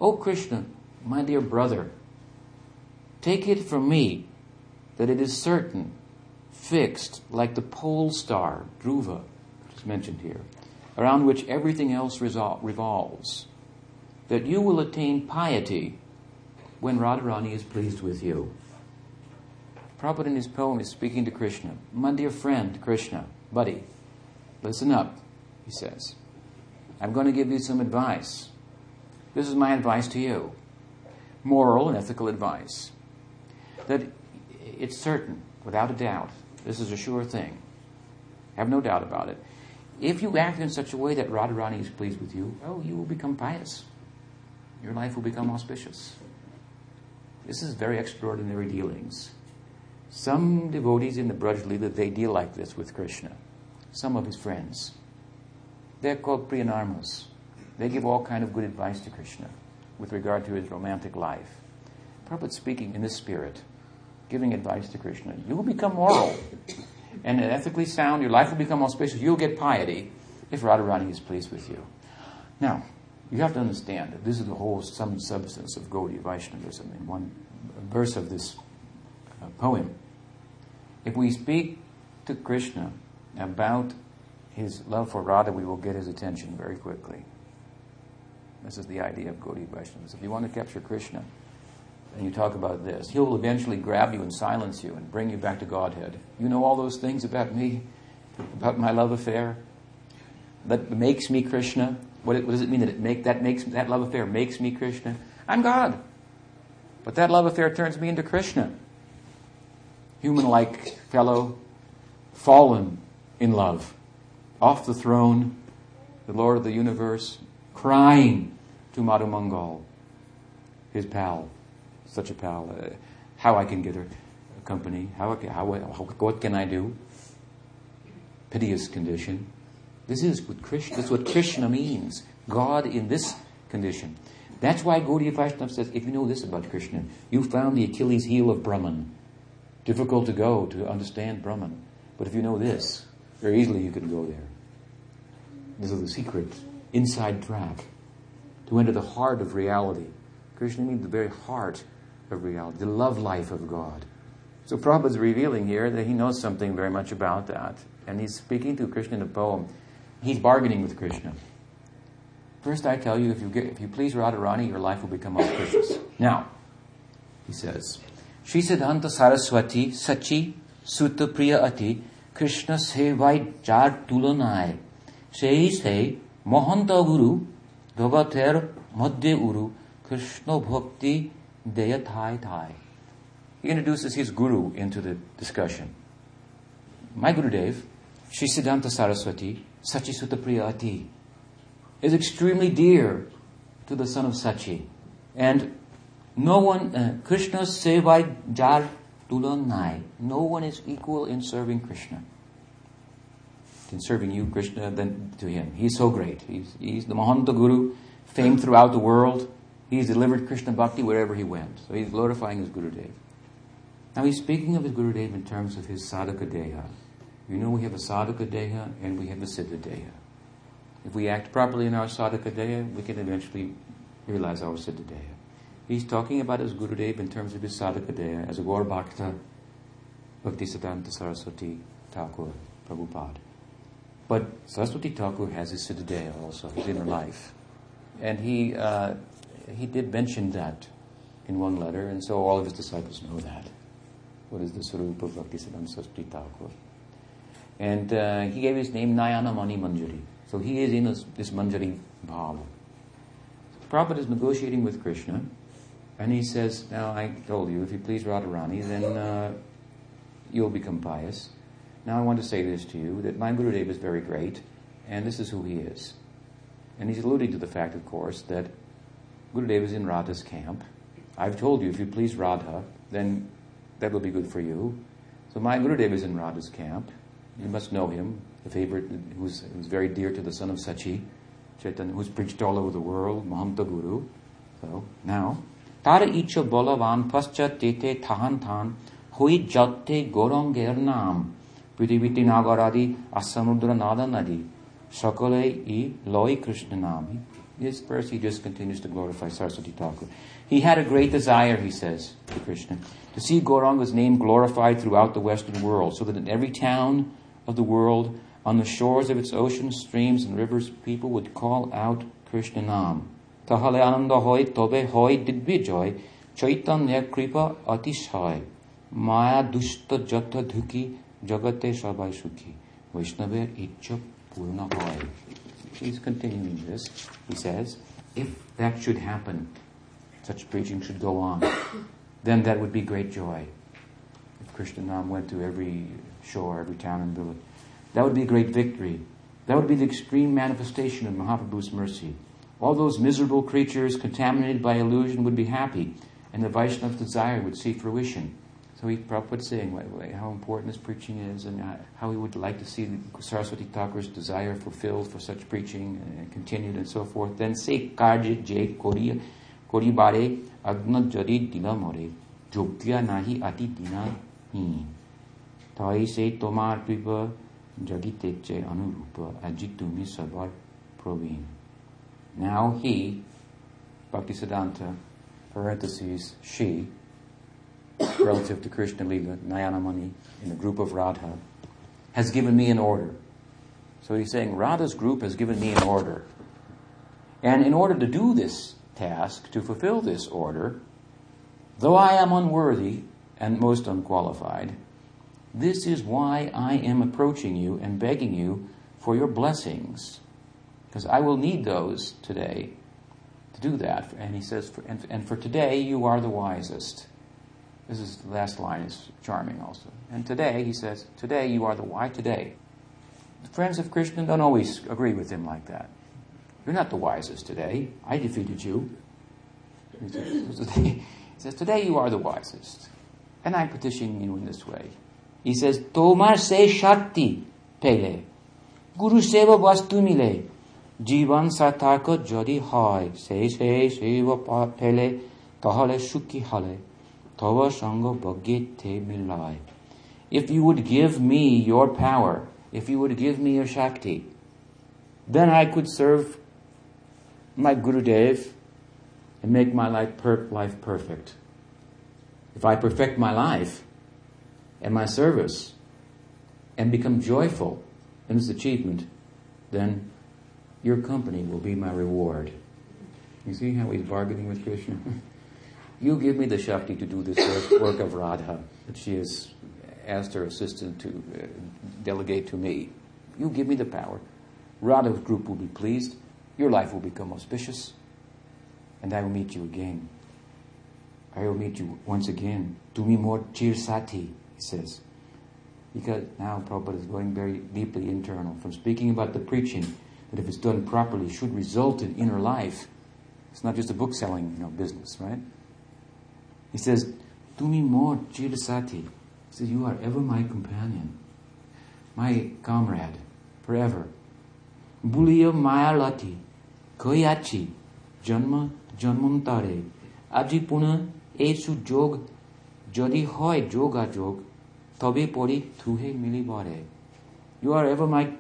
Oh Krishna, my dear brother, take it from me that it is certain, fixed, like the pole star, Dhruva, which is mentioned here, around which everything else resol- revolves, that you will attain piety when Radharani is pleased with you. Prabhupada in his poem is speaking to Krishna. My dear friend, Krishna, buddy, listen up, he says. I'm going to give you some advice. This is my advice to you moral and ethical advice. That it's certain, without a doubt, this is a sure thing. Have no doubt about it. If you act in such a way that Radharani is pleased with you, oh, you will become pious. Your life will become auspicious. This is very extraordinary dealings. Some devotees in the Braj Lila, they deal like this with Krishna. Some of his friends. They're called Priyanarmas. they give all kind of good advice to Krishna with regard to his romantic life. Prabhupada speaking in this spirit, giving advice to Krishna. You will become moral and ethically sound. Your life will become auspicious. You'll get piety if Radharani is pleased with you. Now, you have to understand that this is the whole sum substance of Gaudiya Vaishnavism in one verse of this poem. If we speak to Krishna about his love for Radha, we will get his attention very quickly. This is the idea of Gaudiya Vaishnavism. If you want to capture Krishna, and you talk about this, he will eventually grab you and silence you and bring you back to Godhead. You know all those things about me, about my love affair that makes me Krishna. What, what does it mean that it make that makes that love affair makes me Krishna? I'm God, but that love affair turns me into Krishna, human-like fellow, fallen in love, off the throne, the Lord of the universe, crying to Madhu Mangal, his pal such a pal, uh, how I can get her company, how, how, how, what can I do? Piteous condition. This is what Krishna, this is what Krishna means. God in this condition. That's why Gaudiya Vaishnava says, if you know this about Krishna, you found the Achilles heel of Brahman. Difficult to go to understand Brahman. But if you know this, very easily you can go there. This is the secret inside track to enter the heart of reality. Krishna means the very heart of reality, the love life of God. So Prabhupada is revealing here that he knows something very much about that. And he's speaking to Krishna in a poem. He's bargaining with Krishna. First, I tell you, if you, get, if you please Radharani, your life will become auspicious. Now, he says, Shri Siddhanta Saraswati Sachi Sutta Priya Ati Krishna Sevai Jar Tulanai Sei Sei Mohanta Guru Dogater Madhya Uru Krishna Bhakti Deya Thai Thai. He introduces his guru into the discussion. My Gurudev, Sri Siddhanta Saraswati, Sachi Sutta Ati, is extremely dear to the son of Sachi. And no one, uh, Krishna sevai jar tulonai. No one is equal in serving Krishna. In serving you, Krishna, than to him. He's so great. He's, he's the Mahanta Guru, famed throughout the world. He's delivered Krishna Bhakti wherever he went. So he's glorifying his Guru Gurudev. Now he's speaking of his Guru Gurudev in terms of his sadhaka deha. You know we have a sadhaka deha and we have a siddha deha. If we act properly in our sadhaka deha, we can eventually realize our siddha deha. He's talking about his Gurudev in terms of his sadhaka deha as a Gaur Bhakta, Bhaktisiddhanta Saraswati Thakur, Prabhupada. But Saraswati Thakur has his siddha deha also, his inner life. And he uh, he did mention that in one letter, and so all of his disciples know that. What is the Sarupa of Bhaktisiddhanta Saraswati Thakur? And uh, he gave his name Nayana Mani Manjari. So he is in this, this Manjari Bhava. Prabhupada is negotiating with Krishna, and he says, Now I told you, if you please Radharani, then uh, you'll become pious. Now I want to say this to you that my Gurudev is very great, and this is who he is. And he's alluding to the fact, of course, that Gurudev is in Radha's camp. I've told you, if you please Radha, then that will be good for you. So my Gurudev is in Radha's camp. You must know him, the favorite, who's, who's very dear to the son of Sachi, Chaitanya, who's preached all over the world, Mahanta Guru. So now, তার ইচ্ছ বলবান পশ্চাতেতে tete থান হই যত্তে গৌরঙ্গের নাম পৃথিবীতে নাগর আদি আর সমুদ্র নাদন আদি সকলে ই লয় কৃষ্ণ নাম This verse, he just continues to glorify Saraswati Thakur. He had a great desire, he says to Krishna, to see Gauranga's name glorified throughout the Western world, so that in every town of the world, on the shores of its oceans, streams, and rivers, people would call out Krishna Nam. তাহলে আনন্দ হয় তবে হয় দিব্য জয় চৈতন্যের কৃপা অতিশয় মায়া দুষ্ট যত ধুকি জগতে সবাই সুখী বৈষ্ণবের ইচ্ছা পূর্ণ হয় he's continuing this. He says, if that should happen, such preaching should go on, then that would be great joy. If Krishna Nam went to every shore, every town and village, that would be a great victory. That would be the extreme manifestation of Mahaprabhu's mercy. All those miserable creatures contaminated by illusion would be happy, and the Vaishnava's desire would see fruition. So he Prabhupada saying how important this preaching is and how he would like to see Saraswati Thakur's desire fulfilled for such preaching and continued and so forth. Then say karje je kori koribare agna jodi dila more jogya nahi ati dina hi. Tai se tomar pipa jagite che anurupa ajitumi sabar proveen. Now he, Bhaktisiddhanta, parentheses, she, relative to Krishna Lila, Nayanamani, in the group of Radha, has given me an order. So he's saying Radha's group has given me an order. And in order to do this task, to fulfill this order, though I am unworthy and most unqualified, this is why I am approaching you and begging you for your blessings. Because I will need those today to do that. And he says, and, and for today, you are the wisest. This is the last line is charming also. And today, he says, today you are the why today. The friends of Krishna don't always agree with him like that. You're not the wisest today. I defeated you. He says, (laughs) today you are the wisest. And I'm petitioning you in this way. He says, Tomar se shakti pele. Guru seva If you would give me your power, if you would give me your Shakti, then I could serve my Gurudev and make my life, life perfect. If I perfect my life and my service and become joyful in this achievement, then your company will be my reward. You see how he's bargaining with Krishna? (laughs) You give me the Shakti to do this work, work of Radha that she has asked her assistant to uh, delegate to me. You give me the power. Radha's group will be pleased. Your life will become auspicious. And I will meet you again. I will meet you once again. Tumi more chirsati, he says. Because now Prabhupada is going very deeply internal from speaking about the preaching that if it's done properly should result in inner life. It's not just a book selling you know, business, right? He says, Tumi more Chirsati. He says, You are ever my companion, my comrade, forever. Buliya Mayalati, Koyachi, Janma Janmantare, Ajipuna Esu Jog, Jodi Hoy Joga Jog, Tobe Pori Tuhe Milibare. You are ever my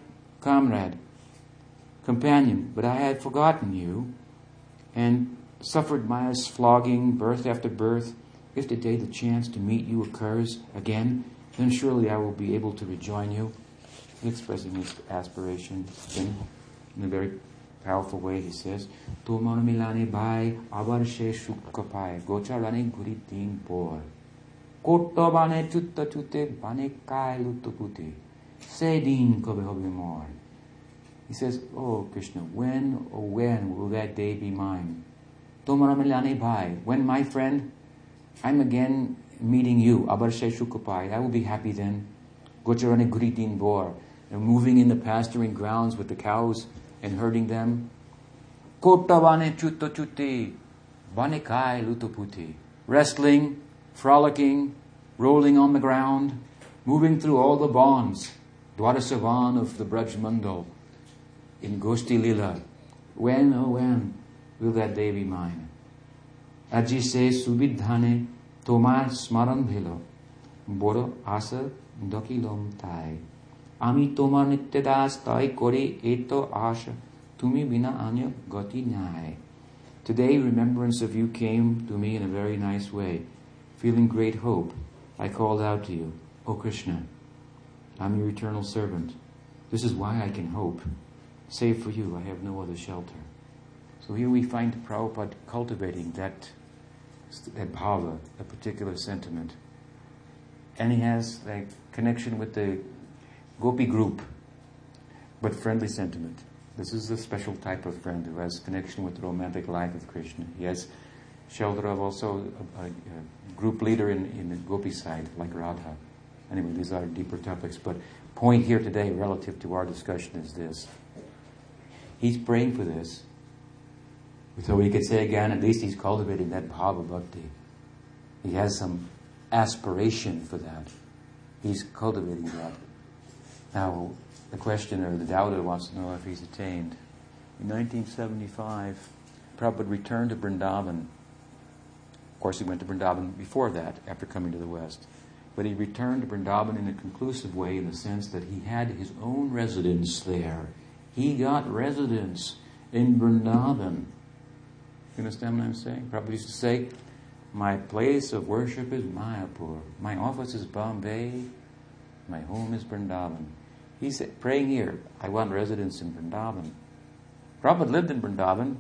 comrade, companion, but I had forgotten you and suffered Maya's flogging, birth after birth if today the chance to meet you occurs again, then surely I will be able to rejoin you. Expressing his aspiration in, a very powerful way, he says, Tomar milane bhai abar she shukka pai gocharane guri din por. Kotta bane chutta chute bane kai din kobe hobe more. He says, Oh Krishna, when, oh when will that day be mine? Tomar milane bhai, when my friend I'm again meeting you, Abarshe Shukapai. I will be happy then. Gocharane Guritin Bor. And moving in the pasturing grounds with the cows and herding them. Kotavane Chutta Chutti. Banekai Lutoputi. Wrestling, frolicking, rolling on the ground, moving through all the bonds. Dwadasavan of the Brajmandal in Goshti Lila. When, oh when, will that day be mine? আজি সে সুবিধানে তোমার স্মরণ ভেল বড় আশা দকিলম তাই আমি তোমার নিত্যদাস তাই করি এই তো আশা তুমি বিনা আন্য গতি নাই Today, remembrance of you came to me in a very nice way. Feeling great hope, I called out to you, O Krishna, I'm your eternal servant. This is why I can hope. Save for you, I have no other shelter. So here we find Prabhupada cultivating that that bhava, a particular sentiment. And he has a connection with the gopi group, but friendly sentiment. This is a special type of friend who has connection with the romantic life of Krishna. He has shelter of also a, a, a group leader in, in the gopi side, like Radha. Anyway, these are deeper topics, but point here today relative to our discussion is this. He's praying for this so we could say again, at least he's cultivating that bhava bhakti. He has some aspiration for that. He's cultivating that. Now, the questioner, the doubter, wants to know if he's attained. In 1975, Prabhupada returned to Vrindavan. Of course, he went to Vrindavan before that, after coming to the West. But he returned to Vrindavan in a conclusive way in the sense that he had his own residence there. He got residence in Vrindavan. You understand what I'm saying? Prabhupada used to say, My place of worship is Mayapur. My office is Bombay. My home is Vrindavan. He's praying here. I want residence in Vrindavan. Prabhupada lived in Vrindavan.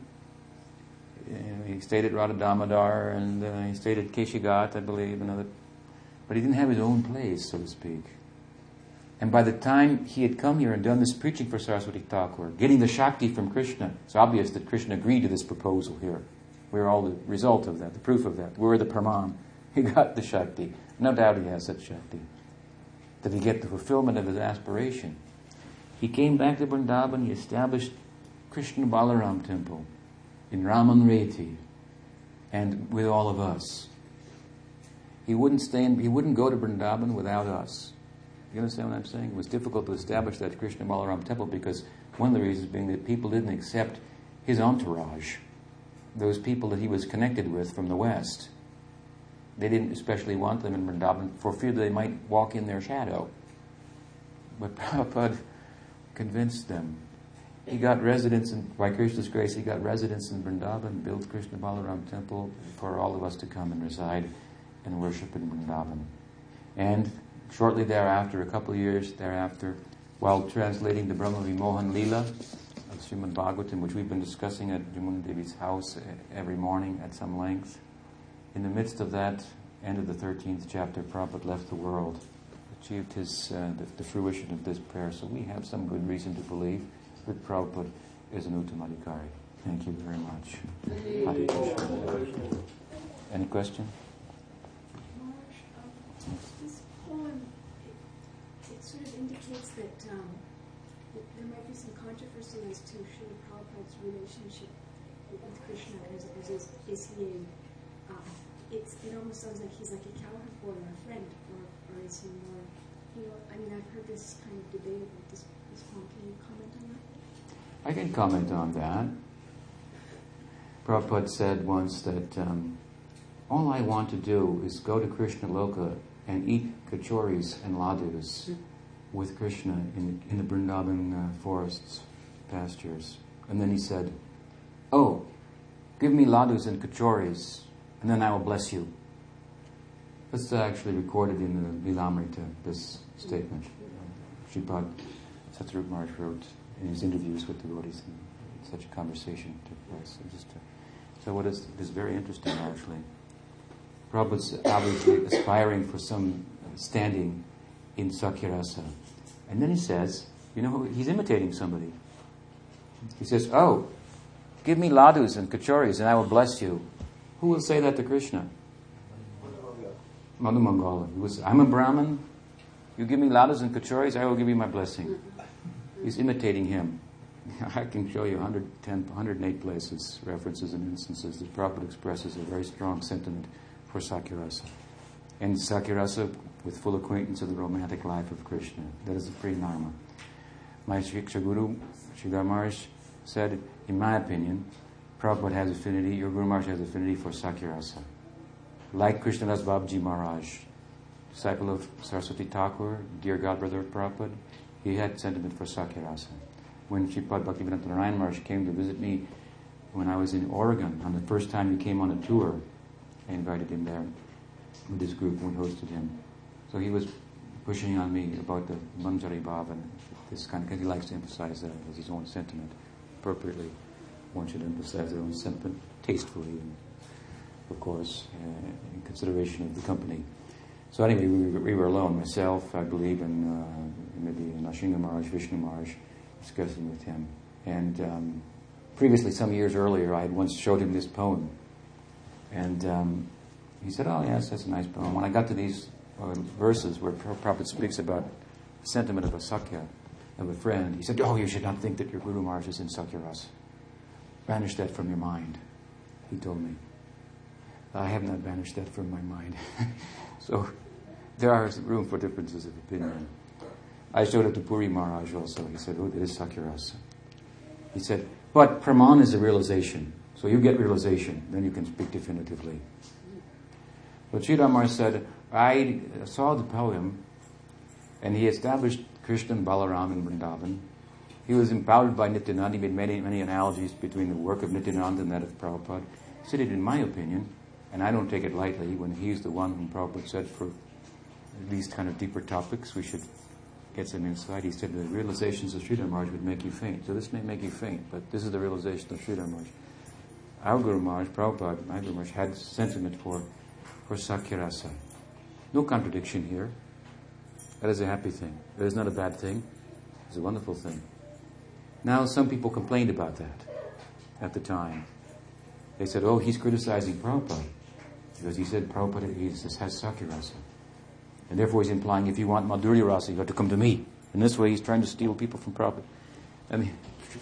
He stayed at Radha and uh, he stayed at Keshighat, I believe, another. But he didn't have his own place, so to speak. And by the time he had come here and done this preaching for Saraswati Thakur, getting the Shakti from Krishna, it's obvious that Krishna agreed to this proposal here. We're all the result of that, the proof of that. We're the Praman. (laughs) He got the Shakti. No doubt he has that Shakti. Did he get the fulfillment of his aspiration? He came back to Vrindavan, he established Krishna Balaram temple in Raman Reti and with all of us. He wouldn't stay in, he wouldn't go to Vrindavan without us. You understand what I'm saying? It was difficult to establish that Krishna Balaram temple because one of the reasons being that people didn't accept his entourage, those people that he was connected with from the West. They didn't especially want them in Vrindavan for fear that they might walk in their shadow. But (laughs) Prabhupada convinced them. He got residence in, by Krishna's grace, he got residence in Vrindavan, built Krishna Balaram temple for all of us to come and reside and worship in Vrindavan. And Shortly thereafter, a couple of years thereafter, while translating the Brahma Vimohan Leela of Srimad Bhagavatam, which we've been discussing at Jamuna Devi's house every morning at some length, in the midst of that, end of the 13th chapter, Prabhupada left the world, achieved his, uh, the, the, fruition of this prayer. So we have some good reason to believe that Prabhupada is an Uttamadhikari. Thank you very much. Any question? Indicates that, um, that there might be some controversy as to Srila Prabhupada's relationship with Krishna. Is, is, is he a, um, it's, it almost sounds like he's like a cowherd boy or a friend, or, or is he more, you know, I mean, I've heard this kind of debate about this, this poem. Can you comment on that? I can comment on that. Prabhupada said once that um, all I want to do is go to Krishna Loka and eat kachoris and ladus. Mm-hmm with Krishna in, in the Vrindavan uh, forests, pastures. And then he said, Oh, give me ladus and kachoris, and then I will bless you. That's actually recorded in the Lilamrita, this statement. Sripad Satsvarup Maharaj wrote in his interviews with devotees, and such a conversation took place. So what is, is very interesting, actually. Prabhupada's obviously aspiring for some standing in Sakhya Rasa. And then he says, you know, he's imitating somebody. He says, Oh, give me ladus and kachoris and I will bless you. Who will say that to Krishna? Madhu Mangala. He was, I'm a Brahmin. You give me ladus and kachoris, I will give you my blessing. He's imitating him. (laughs) I can show you 110, 108 places, references, and instances that Prabhupada expresses a very strong sentiment for Sakhya Rasa. And Sakhya Rasa with full acquaintance of the romantic life of Krishna. That is the Priya Narma. My Shiksha Guru, Sridhar Maharaj, said, in my opinion, Prabhupada has affinity, your Guru Maharaj has affinity for Sakhya Rasa. Like Krishnadas Babaji Maharaj, disciple of Saraswati Thakur, dear godbrother of Prabhupada, he had sentiment for Sakhya Rasa. When Sripad Bhaktivedanta Narayan Maharaj came to visit me when I was in Oregon, on the first time he came on a tour, I invited him there with this group and we hosted him. So he was pushing on me about the Manjari Bhav and this kind of, because he likes to emphasize that as his own sentiment. Appropriately, one should emphasize their own sentiment tastefully and, of course, uh, in consideration of the company. So anyway, we, we were alone. Myself, I believe, and uh, maybe Nrsimha Maharaj, Vishnu Maharaj, discussing with him. And um, previously, some years earlier, I had once showed him this poem. And um, he said, oh, yes, that's a nice poem. When I got to these uh, verses where the Prophet speaks about the sentiment of a Sakhya, of a friend, he said, Oh, you should not think that your Guru Maharaj is in Sakhya Ras. Banish that from your mind, he told me. I have not banished that from my mind. (laughs) So there are room for differences of opinion. I showed it to Puri Maharaj also. He said, Oh, it is Sakhya Rasa. He said, But Praman is a realization. So you get realization, then you can speak definitively. But Sridhar said, I saw the poem, and he established Krishna and Balaram in Vrindavan. He was empowered by Nityananda. He made many, many analogies between the work of Nityananda and that of Prabhupada. He said it, in my opinion, and I don't take it lightly when he's the one whom Prabhupada said for these kind of deeper topics, we should get some insight. He said the realizations of Sridhar Maharaj would make you faint. So this may make you faint, but this is the realization of Sridhar Maharaj. Our Guru Maharaj, Prabhupada, my Guru Maharaj, had sentiment for, for Sakhya Rasa. No contradiction here. That is a happy thing. That is not a bad thing. It's a wonderful thing. Now, some people complained about that at the time. They said, oh, he's criticizing Prabhupada because he said Prabhupada has Sakhya Rasa. And therefore he's implying if you want Madhurya Rasa, you have to come to me. In this way, he's trying to steal people from Prabhupada. And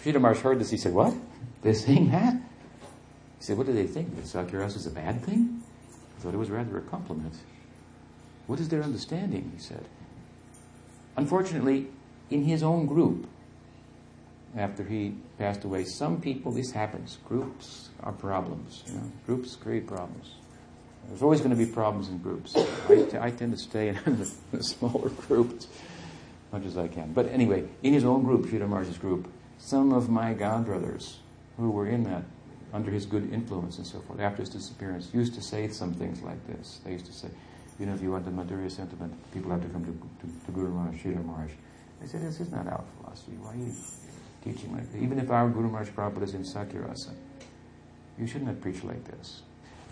Sridhar Maharaj heard this. He said, what? They're saying that? He said, what do they think? That Sakhya Rasa is a bad thing? I thought it was rather a compliment. What is their understanding? He said. Unfortunately, in his own group, after he passed away, some people, this happens. Groups are problems. You know? Groups create problems. There's always going to be problems in groups. I, t- I tend to stay in (laughs) the smaller groups as much as I can. But anyway, in his own group, Sridhar Maharaj's group, some of my godbrothers who were in that, under his good influence and so forth, after his disappearance, used to say some things like this. They used to say, you know, if you want the Madhurya sentiment, people have to come to, to, to Guru Maharaj, Sridhar Maharaj. I said, this is not our philosophy. Why are you teaching like this? Even if our Guru Maharaj Prabhupada is in Sakhya Rasa, you should not preach like this.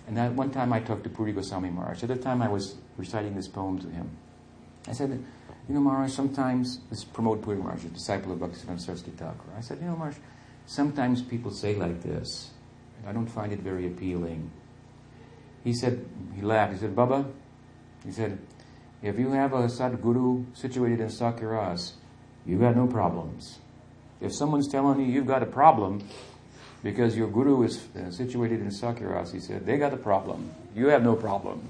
And that one time I talked to Puri Goswami Maharaj. At the time I was reciting this poem to him. I said, you know, Maharaj, sometimes, this Pramod Puri Maharaj, a disciple of Bhaktisiddhanta Saraswati Thakur. I said, you know, Maharaj, sometimes people say like this, and I don't find it very appealing. He said, he laughed. He said, Baba, he said, if you have a Sadguru situated in Sakhya Ras, you've got no problems. If someone's telling you you've got a problem, because your guru is uh, situated in Sakhya Ras, he said, they got a problem. You have no problem.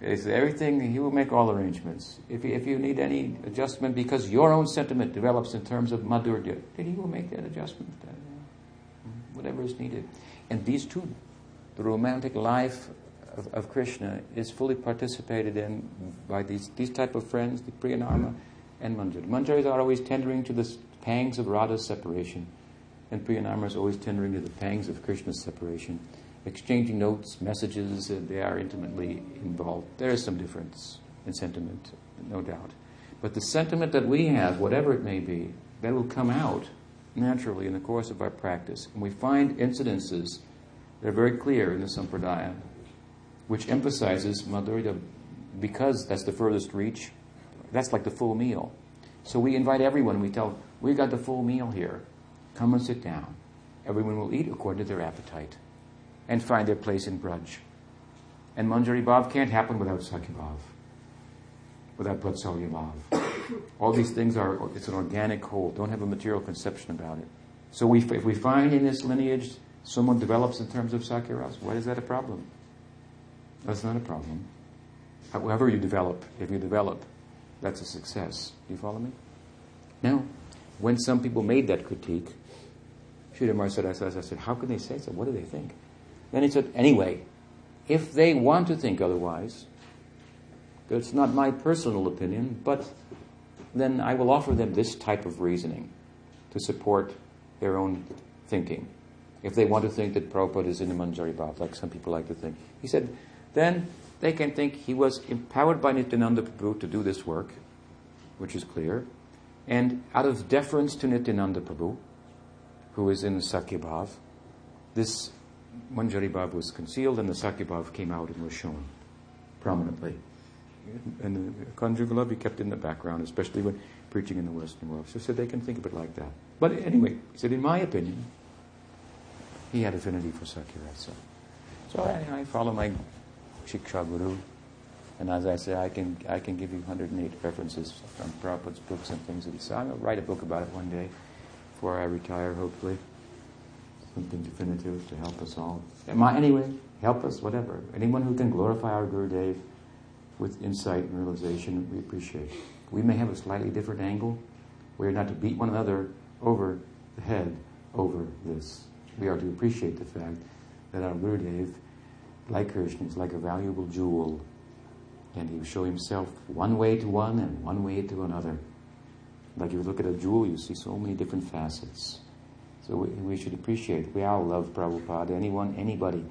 It's everything, he will make all arrangements. If, if you need any adjustment because your own sentiment develops in terms of madhurya, then he will make that adjustment, uh, whatever is needed. And these two, the romantic life of, of, Krishna is fully participated in by these, these type of friends, the Priya Narma and Manjari. Manjaris are always tendering to the pangs of Radha's separation and Priya Narma is always tendering to the pangs of Krishna's separation. Exchanging notes, messages, they are intimately involved. There is some difference in sentiment, no doubt. But the sentiment that we have, whatever it may be, that will come out naturally in the course of our practice. And we find incidences that are very clear in the Sampradaya, which emphasizes Madhurya because that's the furthest reach. That's like the full meal. So we invite everyone, we tell, we got the full meal here. Come and sit down. Everyone will eat according to their appetite and find their place in Braj. And Manjari Bhav can't happen without Sakhya Bhav, without Vatsalya Bhav. (coughs) All these things are, it's an organic whole. Don't have a material conception about it. So we, if we find in this lineage someone develops in terms of Sakhya Ras, why is that a problem? That's not a problem. However you develop, if you develop, that's a success. Do you follow me? Now, when some people made that critique, Sridhar said, I said, how can they say so? What do they think? Then he said, anyway, if they want to think otherwise, that's not my personal opinion, but then I will offer them this type of reasoning to support their own thinking. If they want to think that Prabhupada is in the Manjari Bhav, like some people like to think. He said, then they can think he was empowered by Nityananda Prabhu to do this work, which is clear, and out of deference to Nityananda Prabhu, who is in the Sakhya Bhav, this Manjari Bhav was concealed and the Sakhya Bhav came out and was shown prominently. And the he kept in the background, especially when preaching in the Western world. So they can think of it like that. But anyway, he said, in my opinion, he had affinity for Sakhya Rasa. So I, I follow my Shiksha Guru, and as I say, I can, I can give you 108 references from Prabhupada's books and things that he said. I'll write a book about it one day before I retire, hopefully. Something definitive to help us all. Anyway, help us, whatever. Anyone who can glorify our Guru Gurudev, with insight and realization we appreciate. We may have a slightly different angle. We are not to beat one another over the head over this. We are to appreciate the fact that our Guru Gurudev, like Krishna, is like a valuable jewel. And he will show himself one way to one and one way to another. Like if you look at a jewel, you see so many different facets. So we, we should appreciate. We all love Prabhupada. Anyone, anybody,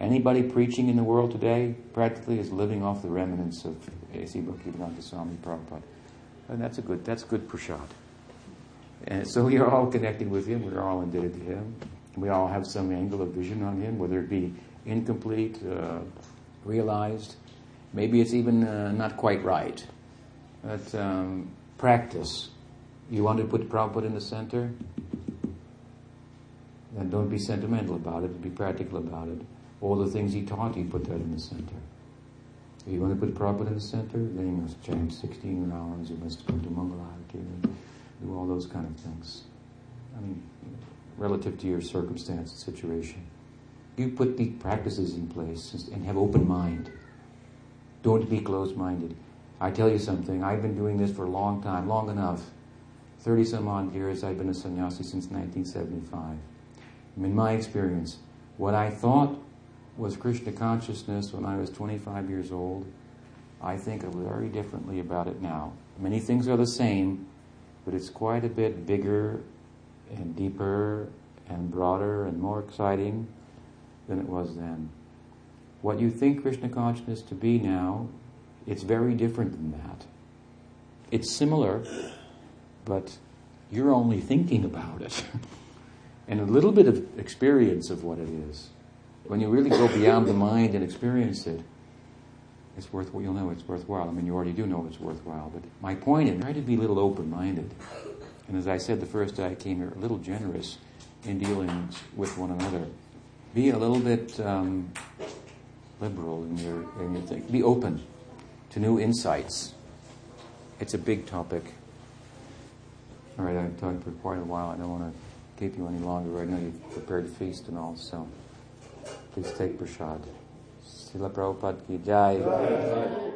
anybody preaching in the world today practically is living off the remnants of A.C. Bhaktivedanta Swami Prabhupada. And that's a good, that's good prashad. And so we are all connected with him. We're all indebted to him. We all have some angle of vision on him, whether it be incomplete, uh, realized. Maybe it's even uh, not quite right. But um, practice. You want to put Prabhupada in the center? Then don't be sentimental about it, be practical about it. All the things he taught you, put that in the center. If you want to put Prabhupada in the center, then you must chant 16 rounds, you must come to Mangalarati, do all those kind of things. I mean, relative to your circumstance and situation. You put the practices in place and have open mind. Don't be closed-minded. I tell you something, I've been doing this for a long time, long enough. 30 some odd years, I've been a sannyasi since 1975. In my experience, what I thought was Krishna consciousness when I was 25 years old, I think very differently about it now. Many things are the same, but it's quite a bit bigger and deeper and broader and more exciting than it was then. What you think Krishna consciousness to be now, it's very different than that. It's similar, but you're only thinking about it. (laughs) and a little bit of experience of what it is. When you really go beyond the mind and experience it, it's worth. You'll know it's worthwhile. I mean, you already do know it's worthwhile. But my point is, try to be a little open-minded, and as I said the first day I came here, a little generous in dealings with one another. Be a little bit um, liberal in your in your thing. Be open to new insights. It's a big topic. All right, I've talked for quite a while. I don't want to keep you any longer. I know you've prepared a feast and all, so please take prasad. Srila Prabhupada ki jai.